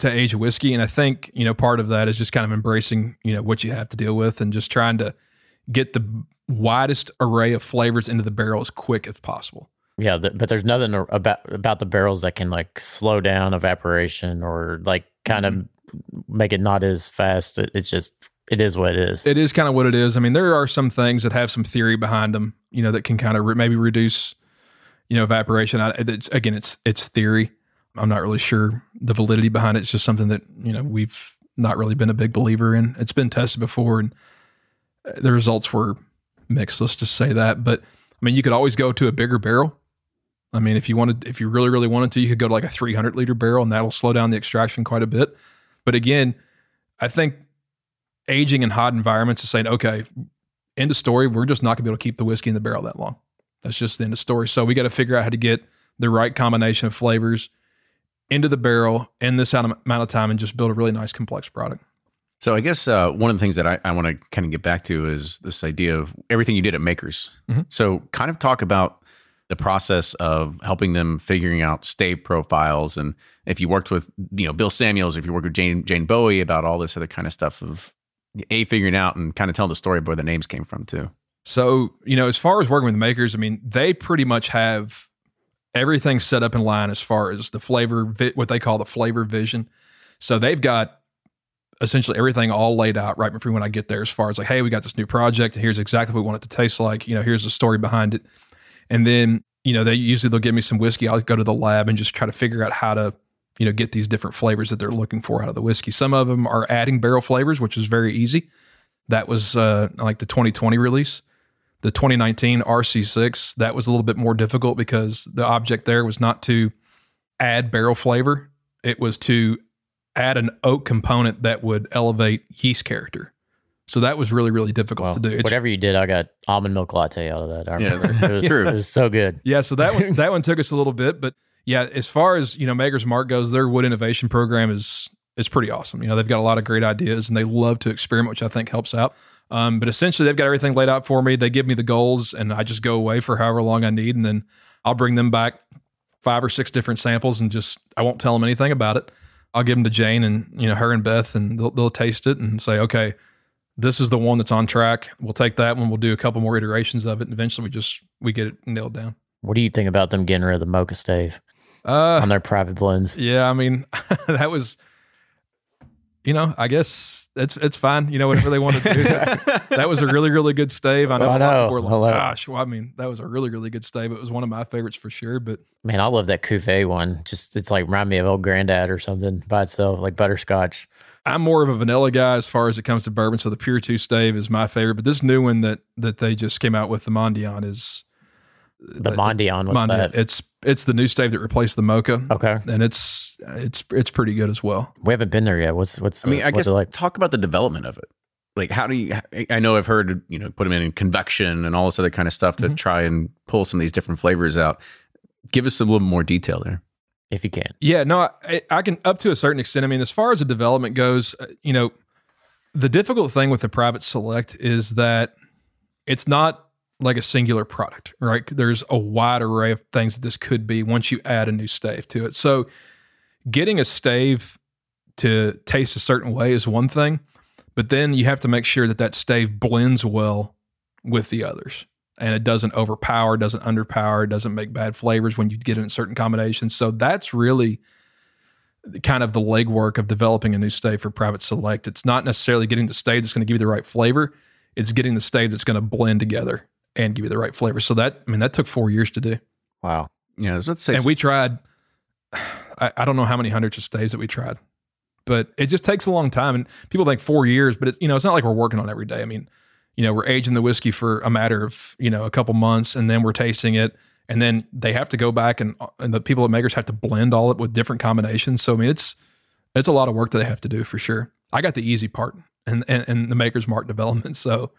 to age whiskey, and I think you know part of that is just kind of embracing you know what you have to deal with, and just trying to get the widest array of flavors into the barrel as quick as possible. Yeah, the, but there's nothing about about the barrels that can like slow down evaporation or like kind mm-hmm. of make it not as fast. It, it's just it is what it is. It is kind of what it is. I mean, there are some things that have some theory behind them, you know, that can kind of re- maybe reduce, you know, evaporation. I, it's again, it's it's theory. I'm not really sure the validity behind it. It's just something that you know we've not really been a big believer in. It's been tested before, and uh, the results were mixed. Let's just say that. But I mean, you could always go to a bigger barrel I mean, if you wanted, if you really, really wanted to, you could go to like a 300 liter barrel and that'll slow down the extraction quite a bit. But again, I think aging in hot environments is saying, okay, end of story. We're just not going to be able to keep the whiskey in the barrel that long. That's just the end of story. So we got to figure out how to get the right combination of flavors into the barrel in this amount of time and just build a really nice complex product. So I guess uh, one of the things that I, I want to kind of get back to is this idea of everything you did at Makers. Mm-hmm. So kind of talk about the process of helping them figuring out stave profiles and if you worked with you know Bill Samuels, if you worked with Jane Jane Bowie about all this other kind of stuff of a figuring out and kind of telling the story of where the names came from too. So you know, as far as working with makers, I mean, they pretty much have everything set up in line as far as the flavor, what they call the flavor vision. So they've got essentially everything all laid out right before when I get there, as far as like, hey, we got this new project, and here's exactly what we want it to taste like. You know, here's the story behind it. And then, you know, they usually they'll give me some whiskey. I'll go to the lab and just try to figure out how to, you know, get these different flavors that they're looking for out of the whiskey. Some of them are adding barrel flavors, which is very easy. That was uh, like the 2020 release. The 2019 RC6, that was a little bit more difficult because the object there was not to add barrel flavor, it was to add an oak component that would elevate yeast character. So that was really, really difficult well, to do. It's, whatever you did, I got almond milk latte out of that. I remember. Yeah, it, was, true. it was so good. Yeah, so that one that one took us a little bit, but yeah, as far as you know, Maker's Mark goes, their wood innovation program is is pretty awesome. You know, they've got a lot of great ideas and they love to experiment, which I think helps out. Um, but essentially, they've got everything laid out for me. They give me the goals, and I just go away for however long I need, and then I'll bring them back five or six different samples, and just I won't tell them anything about it. I'll give them to Jane and you know her and Beth, and they'll, they'll taste it and say, okay this is the one that's on track. We'll take that one. We'll do a couple more iterations of it, and eventually we just we get it nailed down. What do you think about them getting rid of the mocha stave uh, on their private blends? Yeah, I mean that was you know, I guess it's it's fine. You know, whatever they want to do. That was a really really good stave. I know. I lot of know. were like. Gosh, well, I mean, that was a really really good stave. It was one of my favorites for sure. But Man, I love that Cuvée one. Just it's like remind me of old granddad or something by itself, like butterscotch. I'm more of a vanilla guy as far as it comes to bourbon. So the Pure Two stave is my favorite. But this new one that that they just came out with the Mendiant is The Mendiant, what's Mendiant. that? It's it's the new stave that replaced the Mocha. Okay, and it's it's it's pretty good as well. we haven't been there yet. What's what's I mean, the- I guess like? talk about the development of it. Like, how do you? I know I've heard you know put them in convection and all this other kind of stuff to Mhm. try and pull some of these different flavors out. Give us a little more detail there. If you can, Yeah, no, I, I can up to a certain extent. I mean, as far as the development goes, uh, you know, the difficult thing with the private select is that it's not like a singular product, right? There's a wide array of things that this could be once you add a new stave to it. So, getting a stave to taste a certain way is one thing, but then you have to make sure that that stave blends well with the others and it doesn't overpower, doesn't underpower, doesn't make bad flavors when you get in certain combinations. So that's really kind of the legwork of developing a new stave for private select. It's not necessarily getting the stave that's going to give you the right flavor. It's getting the stave that's going to blend together and give you the right flavor. So that I mean that took four years to do. wow. Yeah, let's say And we tried I, I don't know how many hundreds of staves that we tried. But it just takes a long time. And people think four years, but it's you know, it's not like we're working on it every day. I mean, you know, we're aging the whiskey for a matter of, you know, a couple months and then we're tasting it. And then they have to go back and and the people at makers have to blend all it with different combinations. So I mean it's it's a lot of work that they have to do for sure. I got the easy part and and, and the makers mark development. So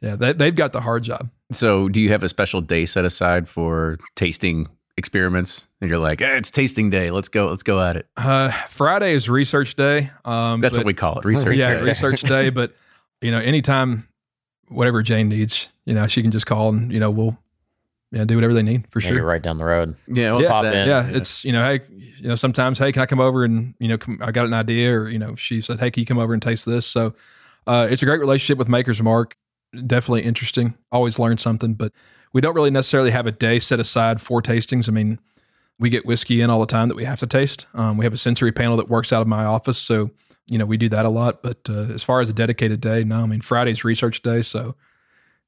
yeah, they, they've got the hard job. So, do you have a special day set aside for tasting experiments? And you're like, eh, it's tasting day. Let's go. Let's go at it. Uh, Friday is research day. Um, That's but- what we call it. Research. yeah, day. research day. But you know, anytime, whatever Jane needs, you know, she can just call and you know we'll yeah do whatever they need for Yeah, sure. you're right down the road. Yeah, well, Yeah, pop that- in. Yeah, it's you know, hey, you know, sometimes hey, can I come over and you know, come, I got an idea, or you know, she said, hey, can you come over and taste this? So, uh, it's a great relationship with Maker's Mark. Definitely interesting. Always learn something, but we don't really necessarily have a day set aside for tastings. I mean, we get whiskey in all the time that we have to taste. Um, we have a sensory panel that works out of my office, so you know we do that a lot. But uh, as far as a dedicated day, no, I mean Friday's research day, so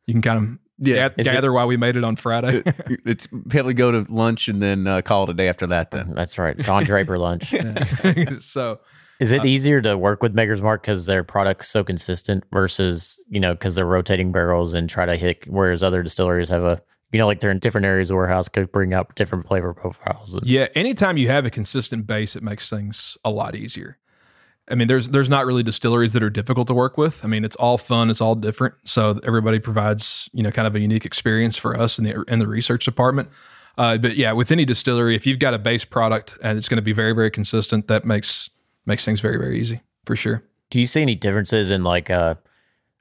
you can kind of Yeah, ga- Is it- gather why we made it on Friday. it's probably go to lunch and then uh, call it a day after that. Then That's right. Don Draper lunch. So Is Uh, it easier to work with Maker's Mark because their product's so consistent versus, you know, because they're rotating barrels and try to hit, whereas other distilleries have a, you know, like they're in different areas of warehouse could bring up different flavor profiles. And, Yeah, anytime you have a consistent base, it makes things a lot easier. I mean, there's there's not really distilleries that are difficult to work with. I mean, it's all fun, it's all different. So everybody provides you know kind of a unique experience for us in the in the research department. Uh, but yeah, with any distillery, if you've got a base product and it's going to be very very consistent, that makes makes things very very easy for sure. Do you see any differences in like, uh,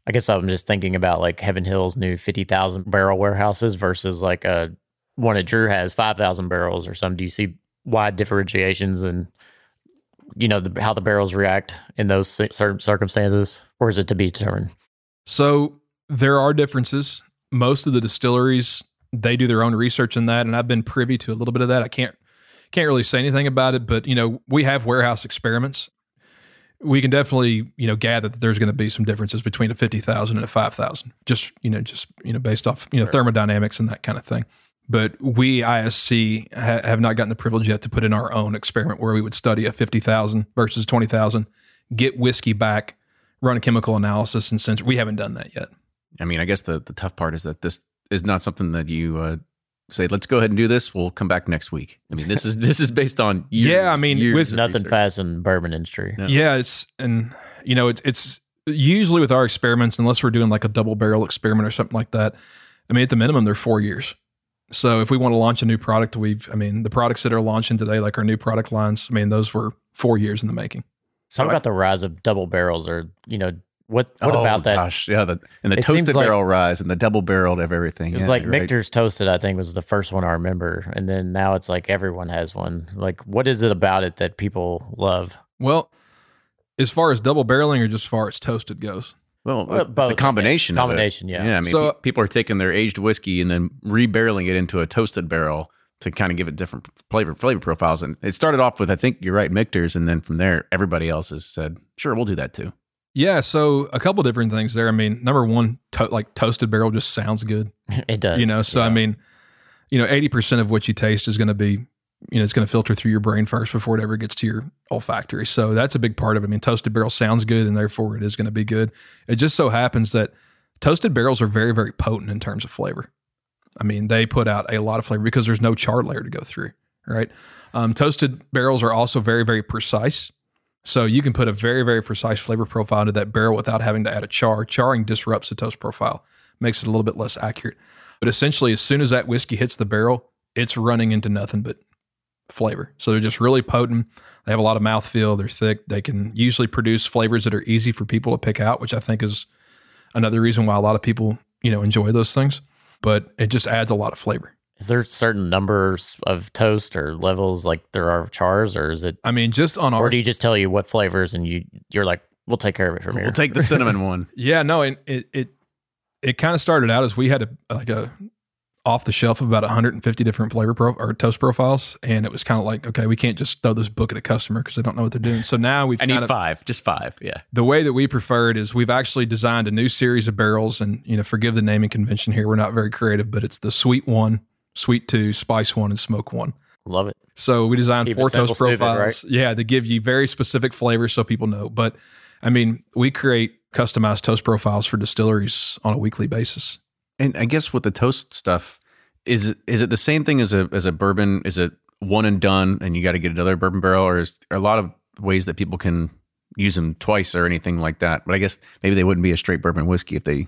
I guess I'm just thinking about like Heaven Hill's new 50,000 barrel warehouses versus like a one that Drew has 5,000 barrels or some. Do you see wide differentiations in, you know, the, how the barrels react in those certain circumstances? Or is it to be determined? So there are differences. Most of the distilleries they do their own research in that, and I've been privy to a little bit of that. I can't can't really say anything about it, but you know we have warehouse experiments. We can definitely you know gather that there's going to be some differences between a fifty thousand and a five thousand, just you know just you know based off you know thermodynamics and that kind of thing. But we ISC ha- have not gotten the privilege yet to put in our own experiment where we would study a fifty thousand versus twenty thousand, get whiskey back, run a chemical analysis, and sensor. We haven't done that yet. I mean, I guess the the tough part is that this is not something that you uh, say. Let's go ahead and do this. We'll come back next week. I mean, this is this is based on years, Yeah, I mean, years with- Nothing research. fast in bourbon industry. Yeah. Yeah, it's and you know it's it's usually with our experiments, unless we're doing like a double barrel experiment or something like that. I mean, at the minimum, they're four years. So if we want to launch a new product, we've I mean the products that are launching today, like our new product lines, I mean those were four years in the making. Talk So I- about the rise of double barrels or, you know, what what Oh, about that? Gosh, yeah, the, and the It seems toasted like- barrel rise and the double barreled of everything. It was Yeah, like you're right. Michter's Toasted, I think, was the first one I remember. And then now it's like everyone has one. Like, what is it about it that people love? Well, as far as double barreling or just as far as toasted goes, Well, Well, it's both, a combination. Combination, of it. yeah. Yeah, I mean, So- people are taking their aged whiskey and then rebarreling it into a toasted barrel to kind of give it different flavor flavor profiles. And it started off with I think you're right, Michter's, and then from there everybody else has said, sure, we'll do that too. Yeah, so a couple different things there. I mean, number one, to- like toasted barrel just sounds good. It does. you know so i mean you know 80% of what you taste is going to be you know it's going to filter through your brain first before it ever gets to your olfactory so that's a big part of it i mean toasted barrel sounds good and therefore it is going to be good it just so happens that toasted barrels are very very potent in terms of flavor i mean they put out a lot of flavor because there's no char layer to go through right um, toasted barrels are also very very precise so you can put a very very precise flavor profile into that barrel without having to add a char charring disrupts the toast profile makes it a little bit less accurate but essentially, as soon as that whiskey hits the barrel, it's running into nothing but flavor. So they're just really potent. They have a lot of mouthfeel. They're thick. They can usually produce flavors that are easy for people to pick out, which I think is another reason why a lot of people, you know, enjoy those things. But it just adds a lot of flavor. Is there certain numbers of toast or levels like there are of chars, or is it, I mean, just on our or do you just tell you what flavors and you you're like, we'll take care of it from here. We'll take the cinnamon one. Yeah, no, and it it it kind of started out as we had a like a off the shelf of about 150 different flavor pro or toast profiles, and it was kind of like, okay, we can't just throw this book at a customer because they don't know what they're doing. So now we've I need kind five, just five. Yeah. the way that we prefer it is we've actually designed a new series of barrels, and you know, forgive the naming convention here, we're not very creative, but it's the sweet one, sweet two, spice one, and smoke one. Love it. So we designed Keep four simple, toast stupid, profiles. Yeah, to give you very specific flavors so people know. But I mean, we create customized toast profiles for distilleries on a weekly basis. And I guess with the toast stuff, is it, is it the same thing as a as a bourbon? Is it one and done, and you got to get another bourbon barrel, or is there a lot of ways that people can use them twice or anything like that? But I guess maybe they wouldn't be a straight bourbon whiskey if they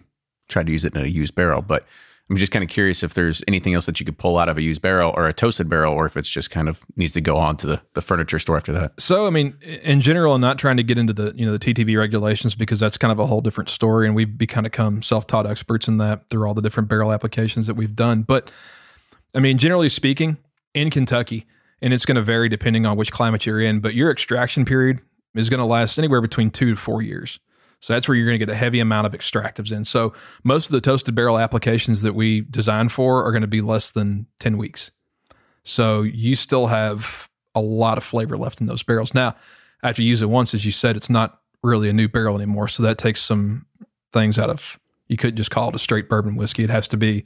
tried to use it in a used barrel. But I'm just kind of curious if there's anything else that you could pull out of a used barrel or a toasted barrel, or if it's just kind of needs to go on to the, the furniture store after that. So, I mean, in general, I'm not trying to get into the you know the TTB regulations because that's kind of a whole different story, and we've be kind of come self-taught experts in that through all the different barrel applications that we've done. But I mean, generally speaking, in Kentucky, and it's going to vary depending on which climate you're in, but your extraction period is going to last anywhere between two to four years. So that's where you're going to get a heavy amount of extractives in. So most of the toasted barrel applications that we design for are going to be less than 10 weeks. So you still have a lot of flavor left in those barrels. Now, after you use it once, as you said, it's not really a new barrel anymore. So that takes some things out of, you could just call it a straight bourbon whiskey. It has to be,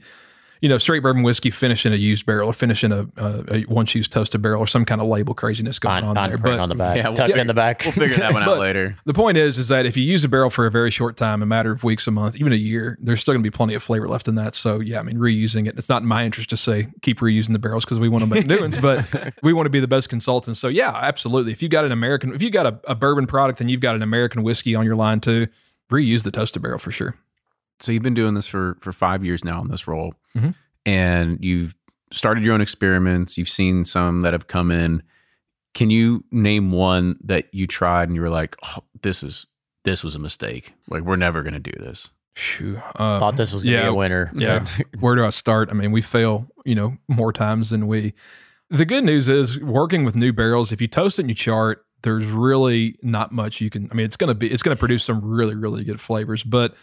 you know, straight bourbon whiskey finish in a used barrel or finish in a, a, a once used toasted barrel or some kind of label craziness going Fine, on fine there. But on the back, yeah, well, tucked yeah, in the back. We'll figure that one out later. the point is, is that if you use a barrel for a very short time, a matter of weeks, a month, even a year, there's still going to be plenty of flavor left in that. So yeah, I mean, reusing it. It's not in my interest to say keep reusing the barrels because we want to make new ones, but we want to be the best consultants. So yeah, absolutely. If you got an American, if you got a, a bourbon product and you've got an American whiskey on your line too, reuse the toasted barrel for sure. So you've been doing this for for five years now in this role Mhm. and you've started your own experiments you've seen some that have come in can you name one that you tried and you were like oh, this is this was a mistake like we're never going to do this Phew. Uh, Thought this was gonna yeah, be a winner. Yeah. Where do I start? I mean, we fail, you know, more times than we. The good news is working with new barrels, if you toast it and you chart, there's really not much you can I mean, it's gonna be it's gonna produce some really, really good flavors. But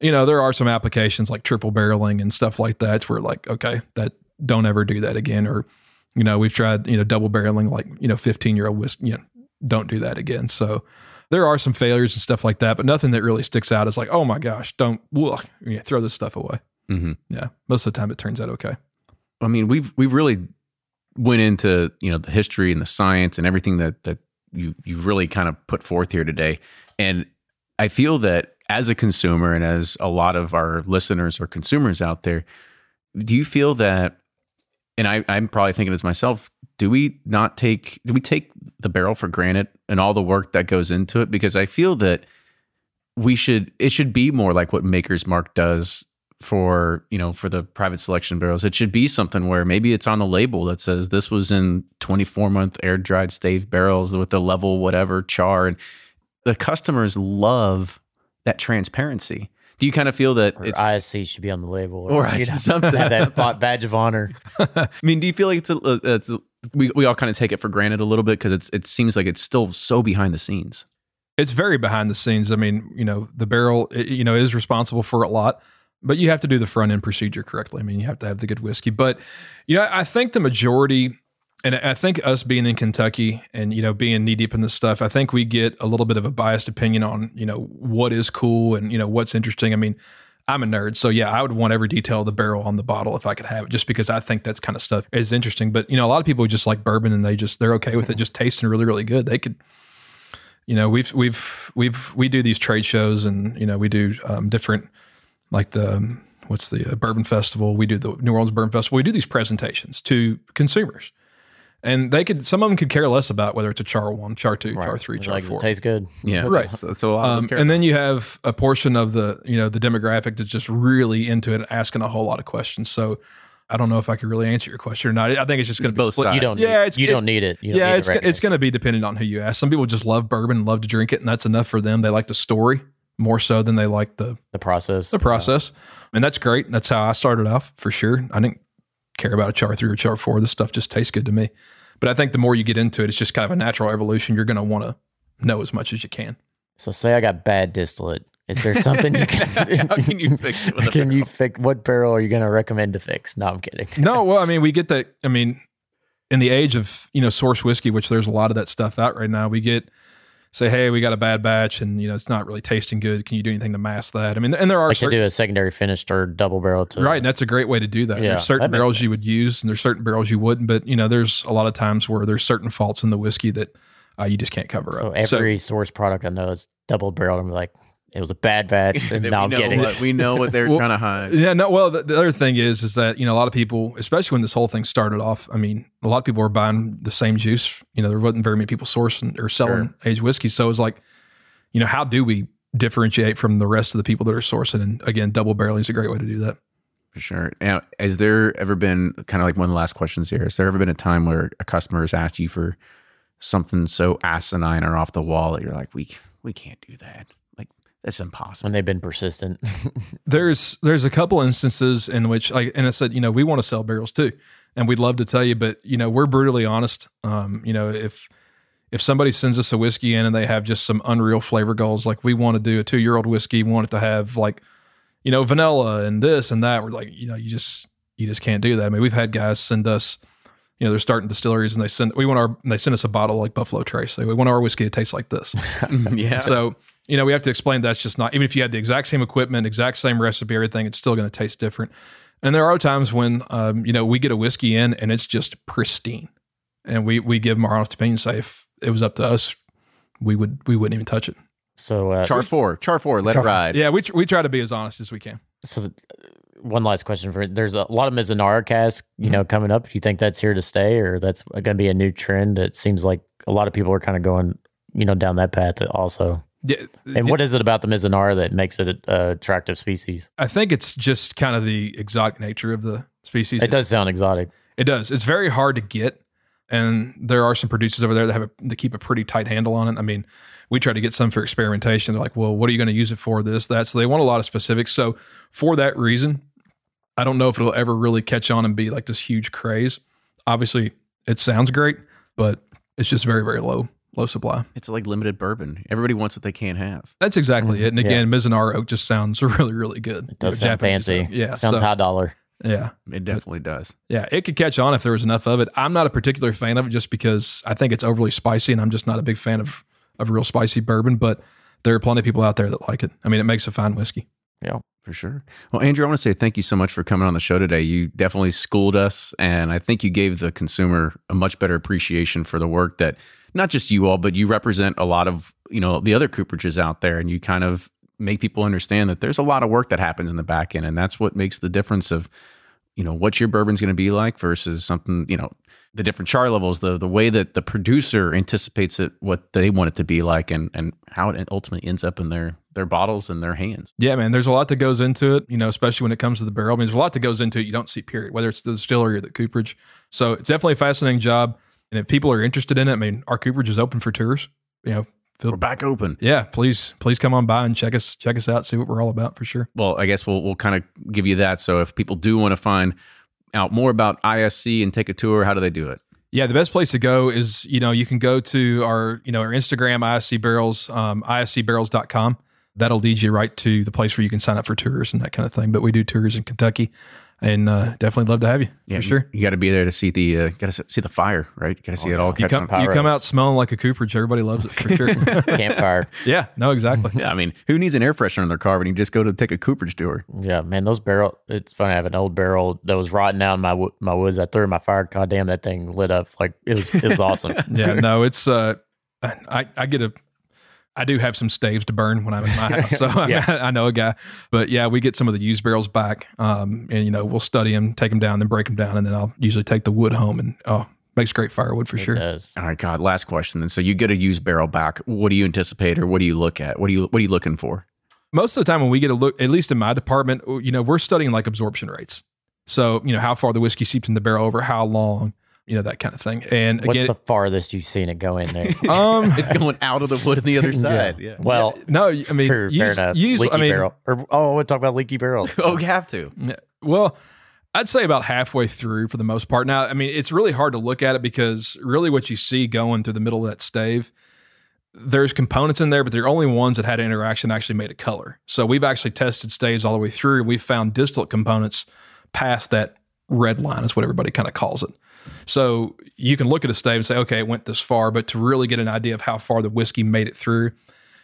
you know, there are some applications like triple barreling and stuff like that where like, okay, that don't ever do that again. Or, you know, we've tried, you know, double barreling like, you know, 15 year old whiskey, you know, don't do that again. So there are some failures and stuff like that, but nothing that really sticks out is like, oh my gosh, don't ugh, yeah, throw this stuff away. mm-hmm. Yeah, most of the time it turns out okay. i mean we've we've really went into you know the history and the science and everything that that you you really kind of put forth here today and i feel that as a consumer and as a lot of our listeners or consumers out there do you feel that and I, i'm probably thinking this myself do we not take do we take the barrel for granted and all the work that goes into it? Because i feel that we should it should be more like what maker's mark does for you know for the private selection barrels. It should be something where maybe it's on the label that says this was in 24 month air dried stave barrels with the level whatever char. And the customers love that transparency do you kind of feel that Or it's ISC should be on the label, Or you know, something. have that badge of honor. I mean, do you feel like it's a, uh, it's a, we we all kind of take it for granted a little bit because it's it seems like it's still so behind the scenes. It's very behind the scenes. I mean, you know, the barrel, it, you know, is responsible for a lot. but you have to do the front end procedure correctly. I mean, you have to have the good whiskey. But you know, I think the majority, and I think us being in Kentucky and you know being knee deep in this stuff, I think we get a little bit of a biased opinion on you know what is cool and you know what's interesting. I mean. I'm a nerd, so yeah, I would want every detail of the barrel on the bottle if I could have it, just because I think that's kind of stuff is interesting. But you know, a lot of people just like bourbon and they just they're okay with it just tasting really, really good. They could, you know, we've we've we've we do these trade shows and you know we do um, different like the what's the uh, bourbon festival. We do the New Orleans Bourbon Festival. We do these presentations to consumers, and they could some of them could care less about whether it's a char one, char two, char three, char like, four. It tastes good. Yeah, Right. That's, that's a lot. of Um, and then you have a portion of the you know the demographic that's just really into it, asking a whole lot of questions. So I don't know if I could really answer your question or not. I think it's just going to be both split. sides. You don't. Yeah, need, it's- you it- don't need it. Yeah, need it's go- it's going to be dependent on who you ask. Some people just love bourbon, love to drink it, and that's enough for them. They like the story more so than they like the the process. the process, and that's great. That's how I started off for sure. I didn't care about a char three or char four. This stuff just tastes good to me. But I think the more you get into it, it's just kind of a natural evolution. You're going to want to know as much as you can. So say I got bad distillate. Is there something you can? How can you fix it with a Can you fix what barrel are you going to recommend to fix? No, I'm kidding. no, well, I mean, we get that. I mean, in the age of you know source whiskey, which there's a lot of that stuff out right now, we get say, hey, we got a bad batch, and you know it's not really tasting good. Can you do anything to mask that? I mean, and there are Like to certain, do a secondary finished or double barrel to right, and that's a great way to do that. Yeah, there's certain that barrels you would use, and there's certain barrels you wouldn't. But you know, there's a lot of times where there's certain faults in the whiskey that uh, you just can't cover up. So up. every source product I know is double barreled. I'm like, it was a bad batch. And now I'm getting what, it. we know what they're Well, trying to hide. Yeah, no. Well, the, the other thing is, is that you know a lot of people, especially when this whole thing started off. I mean, a lot of people were buying the same juice. You know, there wasn't very many people sourcing or selling aged whiskey. So it was like, you know, how do we differentiate from the rest of the people that are sourcing? And again, double barreling is a great way to do that. For sure. Now, has there ever been kind of like one of the last questions here? Has there ever been a time where a customer has asked you for something so asinine or off the wall that you're like, we we can't do that. Like that's impossible. when they've been persistent. There's there's a couple instances in which like and I said, you know, we want to sell barrels too. And we'd love to tell you, but you know, we're brutally honest. Um, you know, if if somebody sends us a whiskey in and they have just some unreal flavor goals, like we want to do a two year old whiskey, we want it to have like, you know, vanilla and this and that. We're like, you know, you just you just can't do that. I mean, we've had guys send us, you know, they're starting distilleries and they send we want our they send us a bottle like Buffalo Trace. They we want our whiskey to taste like this. yeah. So, you know, we have to explain that's just not, even if you had the exact same equipment, exact same recipe, everything, it's still going to taste different. And there are times when, um, you know, we get a whiskey in and it's just pristine. And we, we give them our honest opinion, say if it was up to us, we would, we wouldn't even touch it. so uh, char four, char four, let Char- it ride. Yeah. We, tr- we try to be as honest as we can. so uh, one last question for there's a lot of Mizunara cask, you know, coming up. Do you think that's here to stay or that's going to be a new trend? It seems like a lot of people are kind of going, you know, down that path also. Yeah. And what is it about the Mizunara that makes it a attractive species? I think it's just kind of the exotic nature of the species. It does sound exotic. It does. It's very hard to get, and there are some producers over there that have a, that keep a pretty tight handle on it. I mean, we try to get some for experimentation. They're like, "Well, what are you going to use it for? This, that." So they want a lot of specifics. So for that reason, I don't know if it'll ever really catch on and be like this huge craze. Obviously, it sounds great, but it's just very, very low, low supply. It's like limited bourbon. Everybody wants what they can't have. That's exactly mm-hmm. it. And Yeah. again, Mizunara oak just sounds really, really good. It does sound Japanese fancy. oak. Yeah, Sounds so- high dollar. Yeah. It definitely does. Yeah, it could catch on if there was enough of it. I'm not a particular fan of it just because I think it's overly spicy and I'm just not a big fan of, of real spicy bourbon, but there are plenty of people out there that like it. I mean, it makes a fine whiskey. Yeah. For sure. Well, Andrew, I want to say thank you so much for coming on the show today. You definitely schooled us, and I think you gave the consumer a much better appreciation for the work that not just you all, but you represent a lot of you know the other cooperages out there, and you kind of make people understand that there's a lot of work that happens in the back end, and that's what makes the difference of you know what your bourbon's going to be like versus something you know the different char levels, the the way that the producer anticipates it, what they want it to be like, and and how it ultimately ends up in their their bottles and their hands. Yeah, man, there's a lot that goes into it, you know, especially when it comes to the barrel. I mean, there's a lot that goes into it you don't see, period, whether it's the distillery or the cooperage. So it's definitely a fascinating job. And if people are interested in it, I mean, our cooperage is open for tours. You know, feel, We're back open. yeah, please, please come on by and check us, check us out, see what we're all about for sure. well, I guess we'll we'll kind of give you that. So if people do want to find out more about ISC and take a tour, how do they do it? Yeah, the best place to go is, you know, you can go to our, you know, our Instagram, ISC Barrels, um, iscbarrels.com. that'll lead you right to the place where you can sign up for tours and that kind of thing. But we do tours in Kentucky, and uh, definitely love to have you Yeah, for sure. You, got to be there to see the uh, got to see the fire, right? You got to see it all You come, on fire. you come out smelling like a Cooperage. Everybody loves it for sure. Campfire. yeah, no, exactly. Yeah, I mean, who needs an air freshener in their car when you just go to take a Cooperage tour? Yeah, man, those barrel. It's funny. I have an old barrel that was rotting out in my my woods. I threw it in my fire. God damn, that thing lit up like it was. It was awesome. Yeah, no, it's uh, I I get a. I do have some staves to burn when I'm in my house, so I, Yeah. I, know a guy. But yeah, we get some of the used barrels back, um, and you know we'll study them, take them down, then break them down, and then I'll usually take the wood home, and oh, makes great firewood for It sure. does. All right, God. Last question. Then, so you get a used barrel back. What do you anticipate, or what do you look at? What do you what are you looking for? most of the time when we get a look, at least in my department, you know, we're studying like absorption rates. So, you know, how far the whiskey seeps in the barrel over how long, you know, that kind of thing. And What's again, the farthest you've seen it go in there? um, It's going out of the wood on the other side. Yeah. Well, no, I mean, true, fair use- enough. use- leaky I mean, barrel. Or, oh, we'll talk about leaky barrels. Oh, you have to. Yeah. Well, I'd say about halfway through for the most part. Now, I mean, it's really hard to look at it because really what you see going through the middle of that stave, there's components in there, but they're only ones that had interaction that actually made a color. So we've actually tested staves all the way through. And we've found distillate components past that red line, is what everybody kind of calls it. So you can look at a stave and say, okay, it went this far, but to really get an idea of how far the whiskey made it through,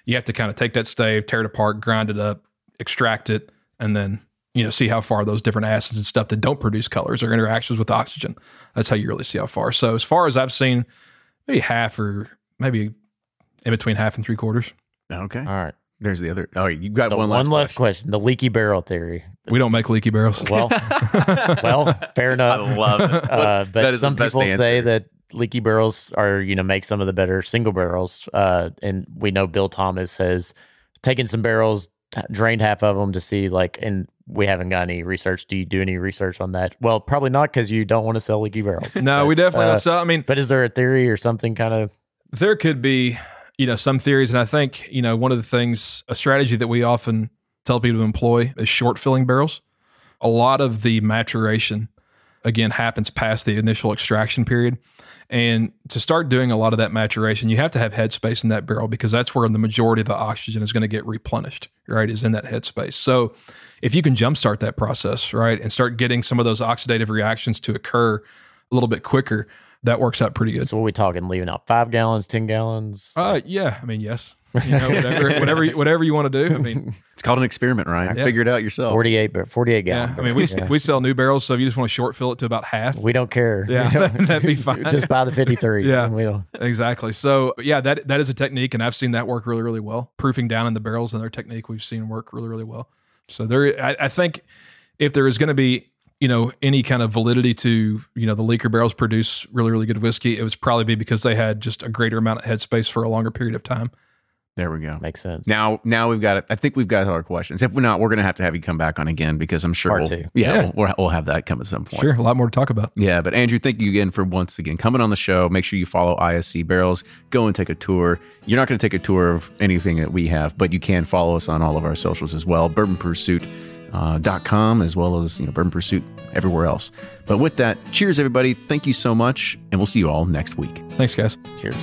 you have to kind of take that stave, tear it apart, grind it up, extract it, and then you know see how far those different acids and stuff that don't produce colors or interactions with oxygen. That's how you really see how far. So as far as I've seen, maybe half or maybe in between half and three quarters. Okay. All right. There's the other. Oh, you got The one one, last. last question. The leaky barrel theory. We don't make leaky barrels. Well, well, fair enough. I love it. Uh, That but is the some best people say that leaky barrels are, you know, make some of the better single barrels. Uh, and we know Bill Thomas has taken some barrels, drained half of them to see, like, and we haven't got any research. Do you do any research on that? Well, probably not because you don't want to sell leaky barrels. no, we definitely Uh, don't sell. I mean, But is there a theory or something kind of? there could be, you know, some theories, and I think you know one of the things, a strategy that we often tell people to employ is short filling barrels. A lot of the maturation, again, happens past the initial extraction period, and to start doing a lot of that maturation, you have to have headspace in that barrel because that's where the majority of the oxygen is going to get replenished. Right, is in that headspace. So, if you can jumpstart that process, right, and start getting some of those oxidative reactions to occur a little bit quicker, that works out pretty good. So, what are we talking? Leaving out five gallons, 10 gallons? Uh, yeah. I mean, yes. You know, whatever, whatever, whatever you want to do. I mean, It's called an experiment, Ryan. Yeah. Figure it out yourself. 48, but 48 yeah. I mean, we Yeah. we sell new barrels, so if you just want to short fill it to about half, We don't care. Yeah, that'd be fine. Just buy the 53. Yeah. We don't. exactly. So yeah, that that is a technique, and I've seen that work really, really well. Proofing down in the barrels and their technique, we've seen work really, really well. So there, I, I think if there is going to be you know any kind of validity to you know the leaker barrels produce really, really good whiskey, it was probably be because they had just a greater amount of headspace for a longer period of time. There we go. Makes sense. Now, now we've got. I think we've got our questions. If we're not, we're going to have to have you come back on again because I'm sure Part we'll, two. Yeah, Yeah. We'll, we'll have that come at some point. Sure, a lot more to talk about. Yeah, but Andrew, thank you again for once again coming on the show. Make sure you follow ISC Barrels. Go and take a tour. You're not going to take a tour of anything that we have, but you can follow us on all of our socials as well. Bourbon Pursuit. Uh, dot com as well as you know Bourbon Pursuit everywhere else. But with that, cheers everybody! Thank you so much, and we'll see you all next week. Thanks, guys. Cheers.